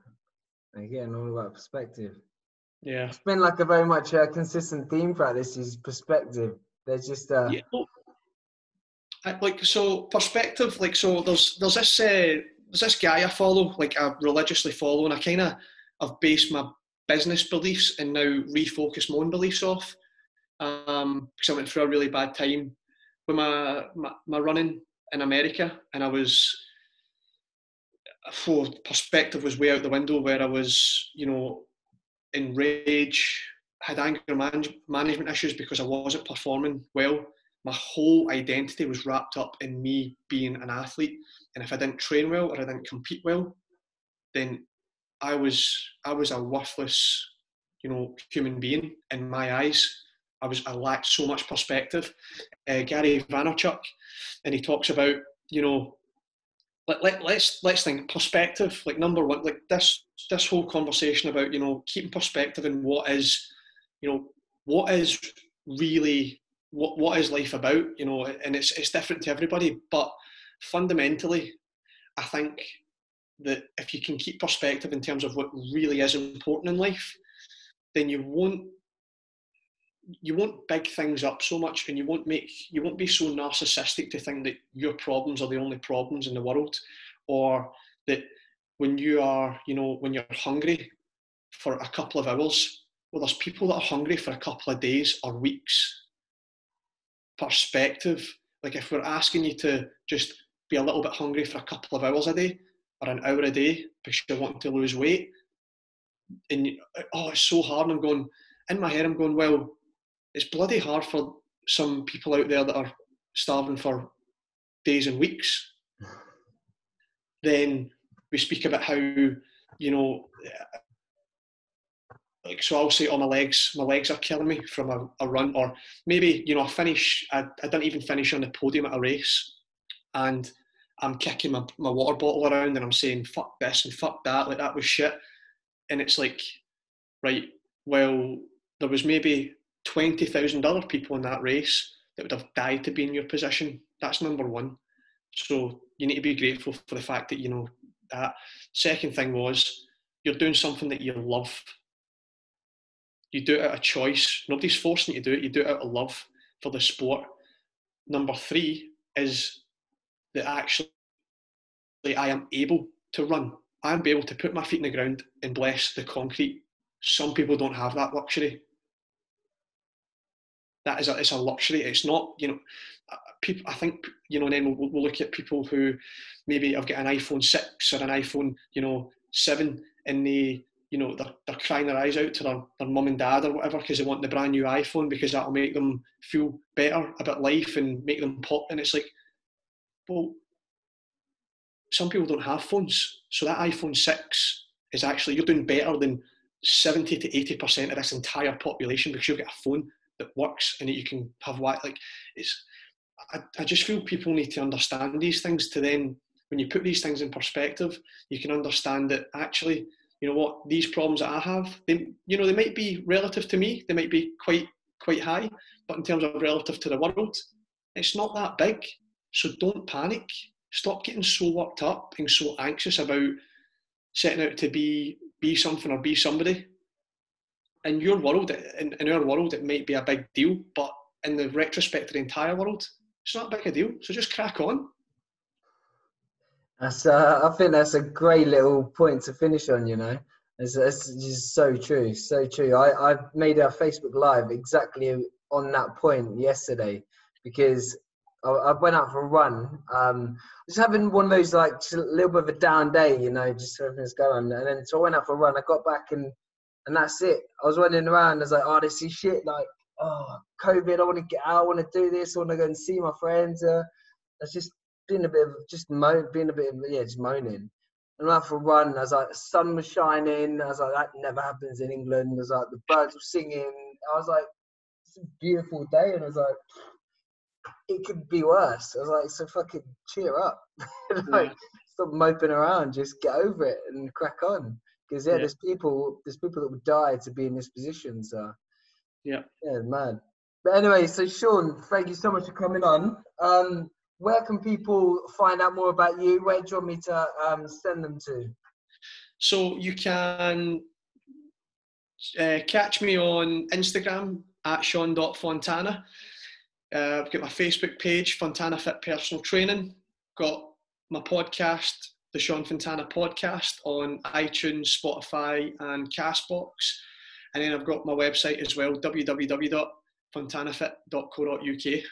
Again, all about perspective. Yeah. It's been like a very much a consistent theme throughout this is perspective. There's just uh yeah. like so perspective, like so there's there's this uh, there's this guy I follow, like I religiously follow, and I kinda I've based my business beliefs and now refocus my own beliefs off. Um, because I went through a really bad time with my, my, my running in America and I was for perspective was way out the window where I was, you know, in rage, had anger manage- management issues because I wasn't performing well. My whole identity was wrapped up in me being an athlete. And if I didn't train well or I didn't compete well, then I was I was a worthless, you know, human being in my eyes. I was I lacked so much perspective. Uh, Gary Vaynerchuk, and he talks about you know, let, let let's let's think perspective. Like number one, like this this whole conversation about you know keeping perspective and what is, you know, what is really what what is life about, you know, and it's it's different to everybody, but fundamentally, I think that if you can keep perspective in terms of what really is important in life, then you won't you won't big things up so much and you won't make you won't be so narcissistic to think that your problems are the only problems in the world or that when you are you know when you're hungry for a couple of hours well there's people that are hungry for a couple of days or weeks. Perspective like if we're asking you to just be a little bit hungry for a couple of hours a day or an hour a day because you're wanting to lose weight. And oh it's so hard. And i'm going in my head i'm going well it's bloody hard for some people out there that are starving for days and weeks. then we speak about how, you know, like so I'll say, oh my legs, my legs are killing me from a, a run, or maybe you know I finish, I, I didn't even finish on the podium at a race, and I'm kicking my, my water bottle around and I'm saying fuck this and fuck that, like that was shit, and it's like, right, well there was maybe 20,000 other people in that race that would have died to be in your position. That's number one. So you need to be grateful for the fact that you know that. Second thing was you're doing something that you love. You do it out of choice. Nobody's forcing you to do it. You do it out of love for the sport. Number three is that actually I am able to run. I'm able to put my feet in the ground and bless the concrete. Some people don't have that luxury that is a, it's a luxury. It's not, you know, people. I think you know. And then we'll, we'll look at people who maybe have got an iPhone six or an iPhone, you know, seven, and they, you know, they're, they're crying their eyes out to their, their mum and dad or whatever because they want the brand new iPhone because that'll make them feel better about life and make them pop. And it's like, well, some people don't have phones, so that iPhone six is actually you're doing better than 70 to 80 percent of this entire population because you've got a phone that works and that you can have what like it's I, I just feel people need to understand these things to then when you put these things in perspective you can understand that actually you know what these problems that i have they you know they might be relative to me they might be quite quite high but in terms of relative to the world it's not that big so don't panic stop getting so worked up and so anxious about setting out to be be something or be somebody in your world, in, in our world, it might be a big deal, but in the retrospect of the entire world, it's not a big a deal. So just crack on. That's, uh, I think that's a great little point to finish on. You know, it's, it's just so true, so true. I I made a Facebook Live exactly on that point yesterday because I, went out for a run. Um, just having one of those like a little bit of a down day, you know, just everything's going. And then so I went out for a run. I got back and and that's it. I was running around. I was like, oh, this is shit. Like, oh, COVID. I want to get out. I want to do this. I want to go and see my friends. Uh, just being a bit of just moan, being a bit of yeah, just moaning. And I went for a run. I was like, the sun was shining. I was like, that never happens in England. I was like, the birds were singing. I was like, it's a beautiful day. And I was like, it could be worse. I was like, so fucking cheer up. [LAUGHS] like, yeah. stop moping around. Just get over it and crack on because yeah, yeah, there's people there's people that would die to be in this position. So yeah, yeah, man. But anyway, so Sean, thank you so much for coming on. Um, where can people find out more about you? Where do you want me to um, send them to? So you can uh, catch me on Instagram at Sean.Fontana. Uh, I've got my Facebook page, Fontana Fit Personal Training. Got my podcast, the Sean Fontana podcast on iTunes, Spotify, and Castbox. And then I've got my website as well, www.fontanafit.co.uk.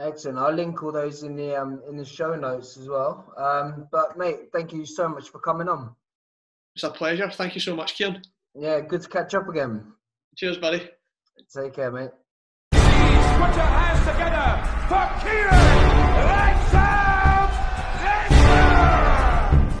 Excellent. I'll link all those in the um, in the show notes as well. Um, but mate, thank you so much for coming on. It's a pleasure. Thank you so much, Kieran. Yeah, good to catch up again. Cheers, buddy. Take care, mate. Put your hands together for Kieran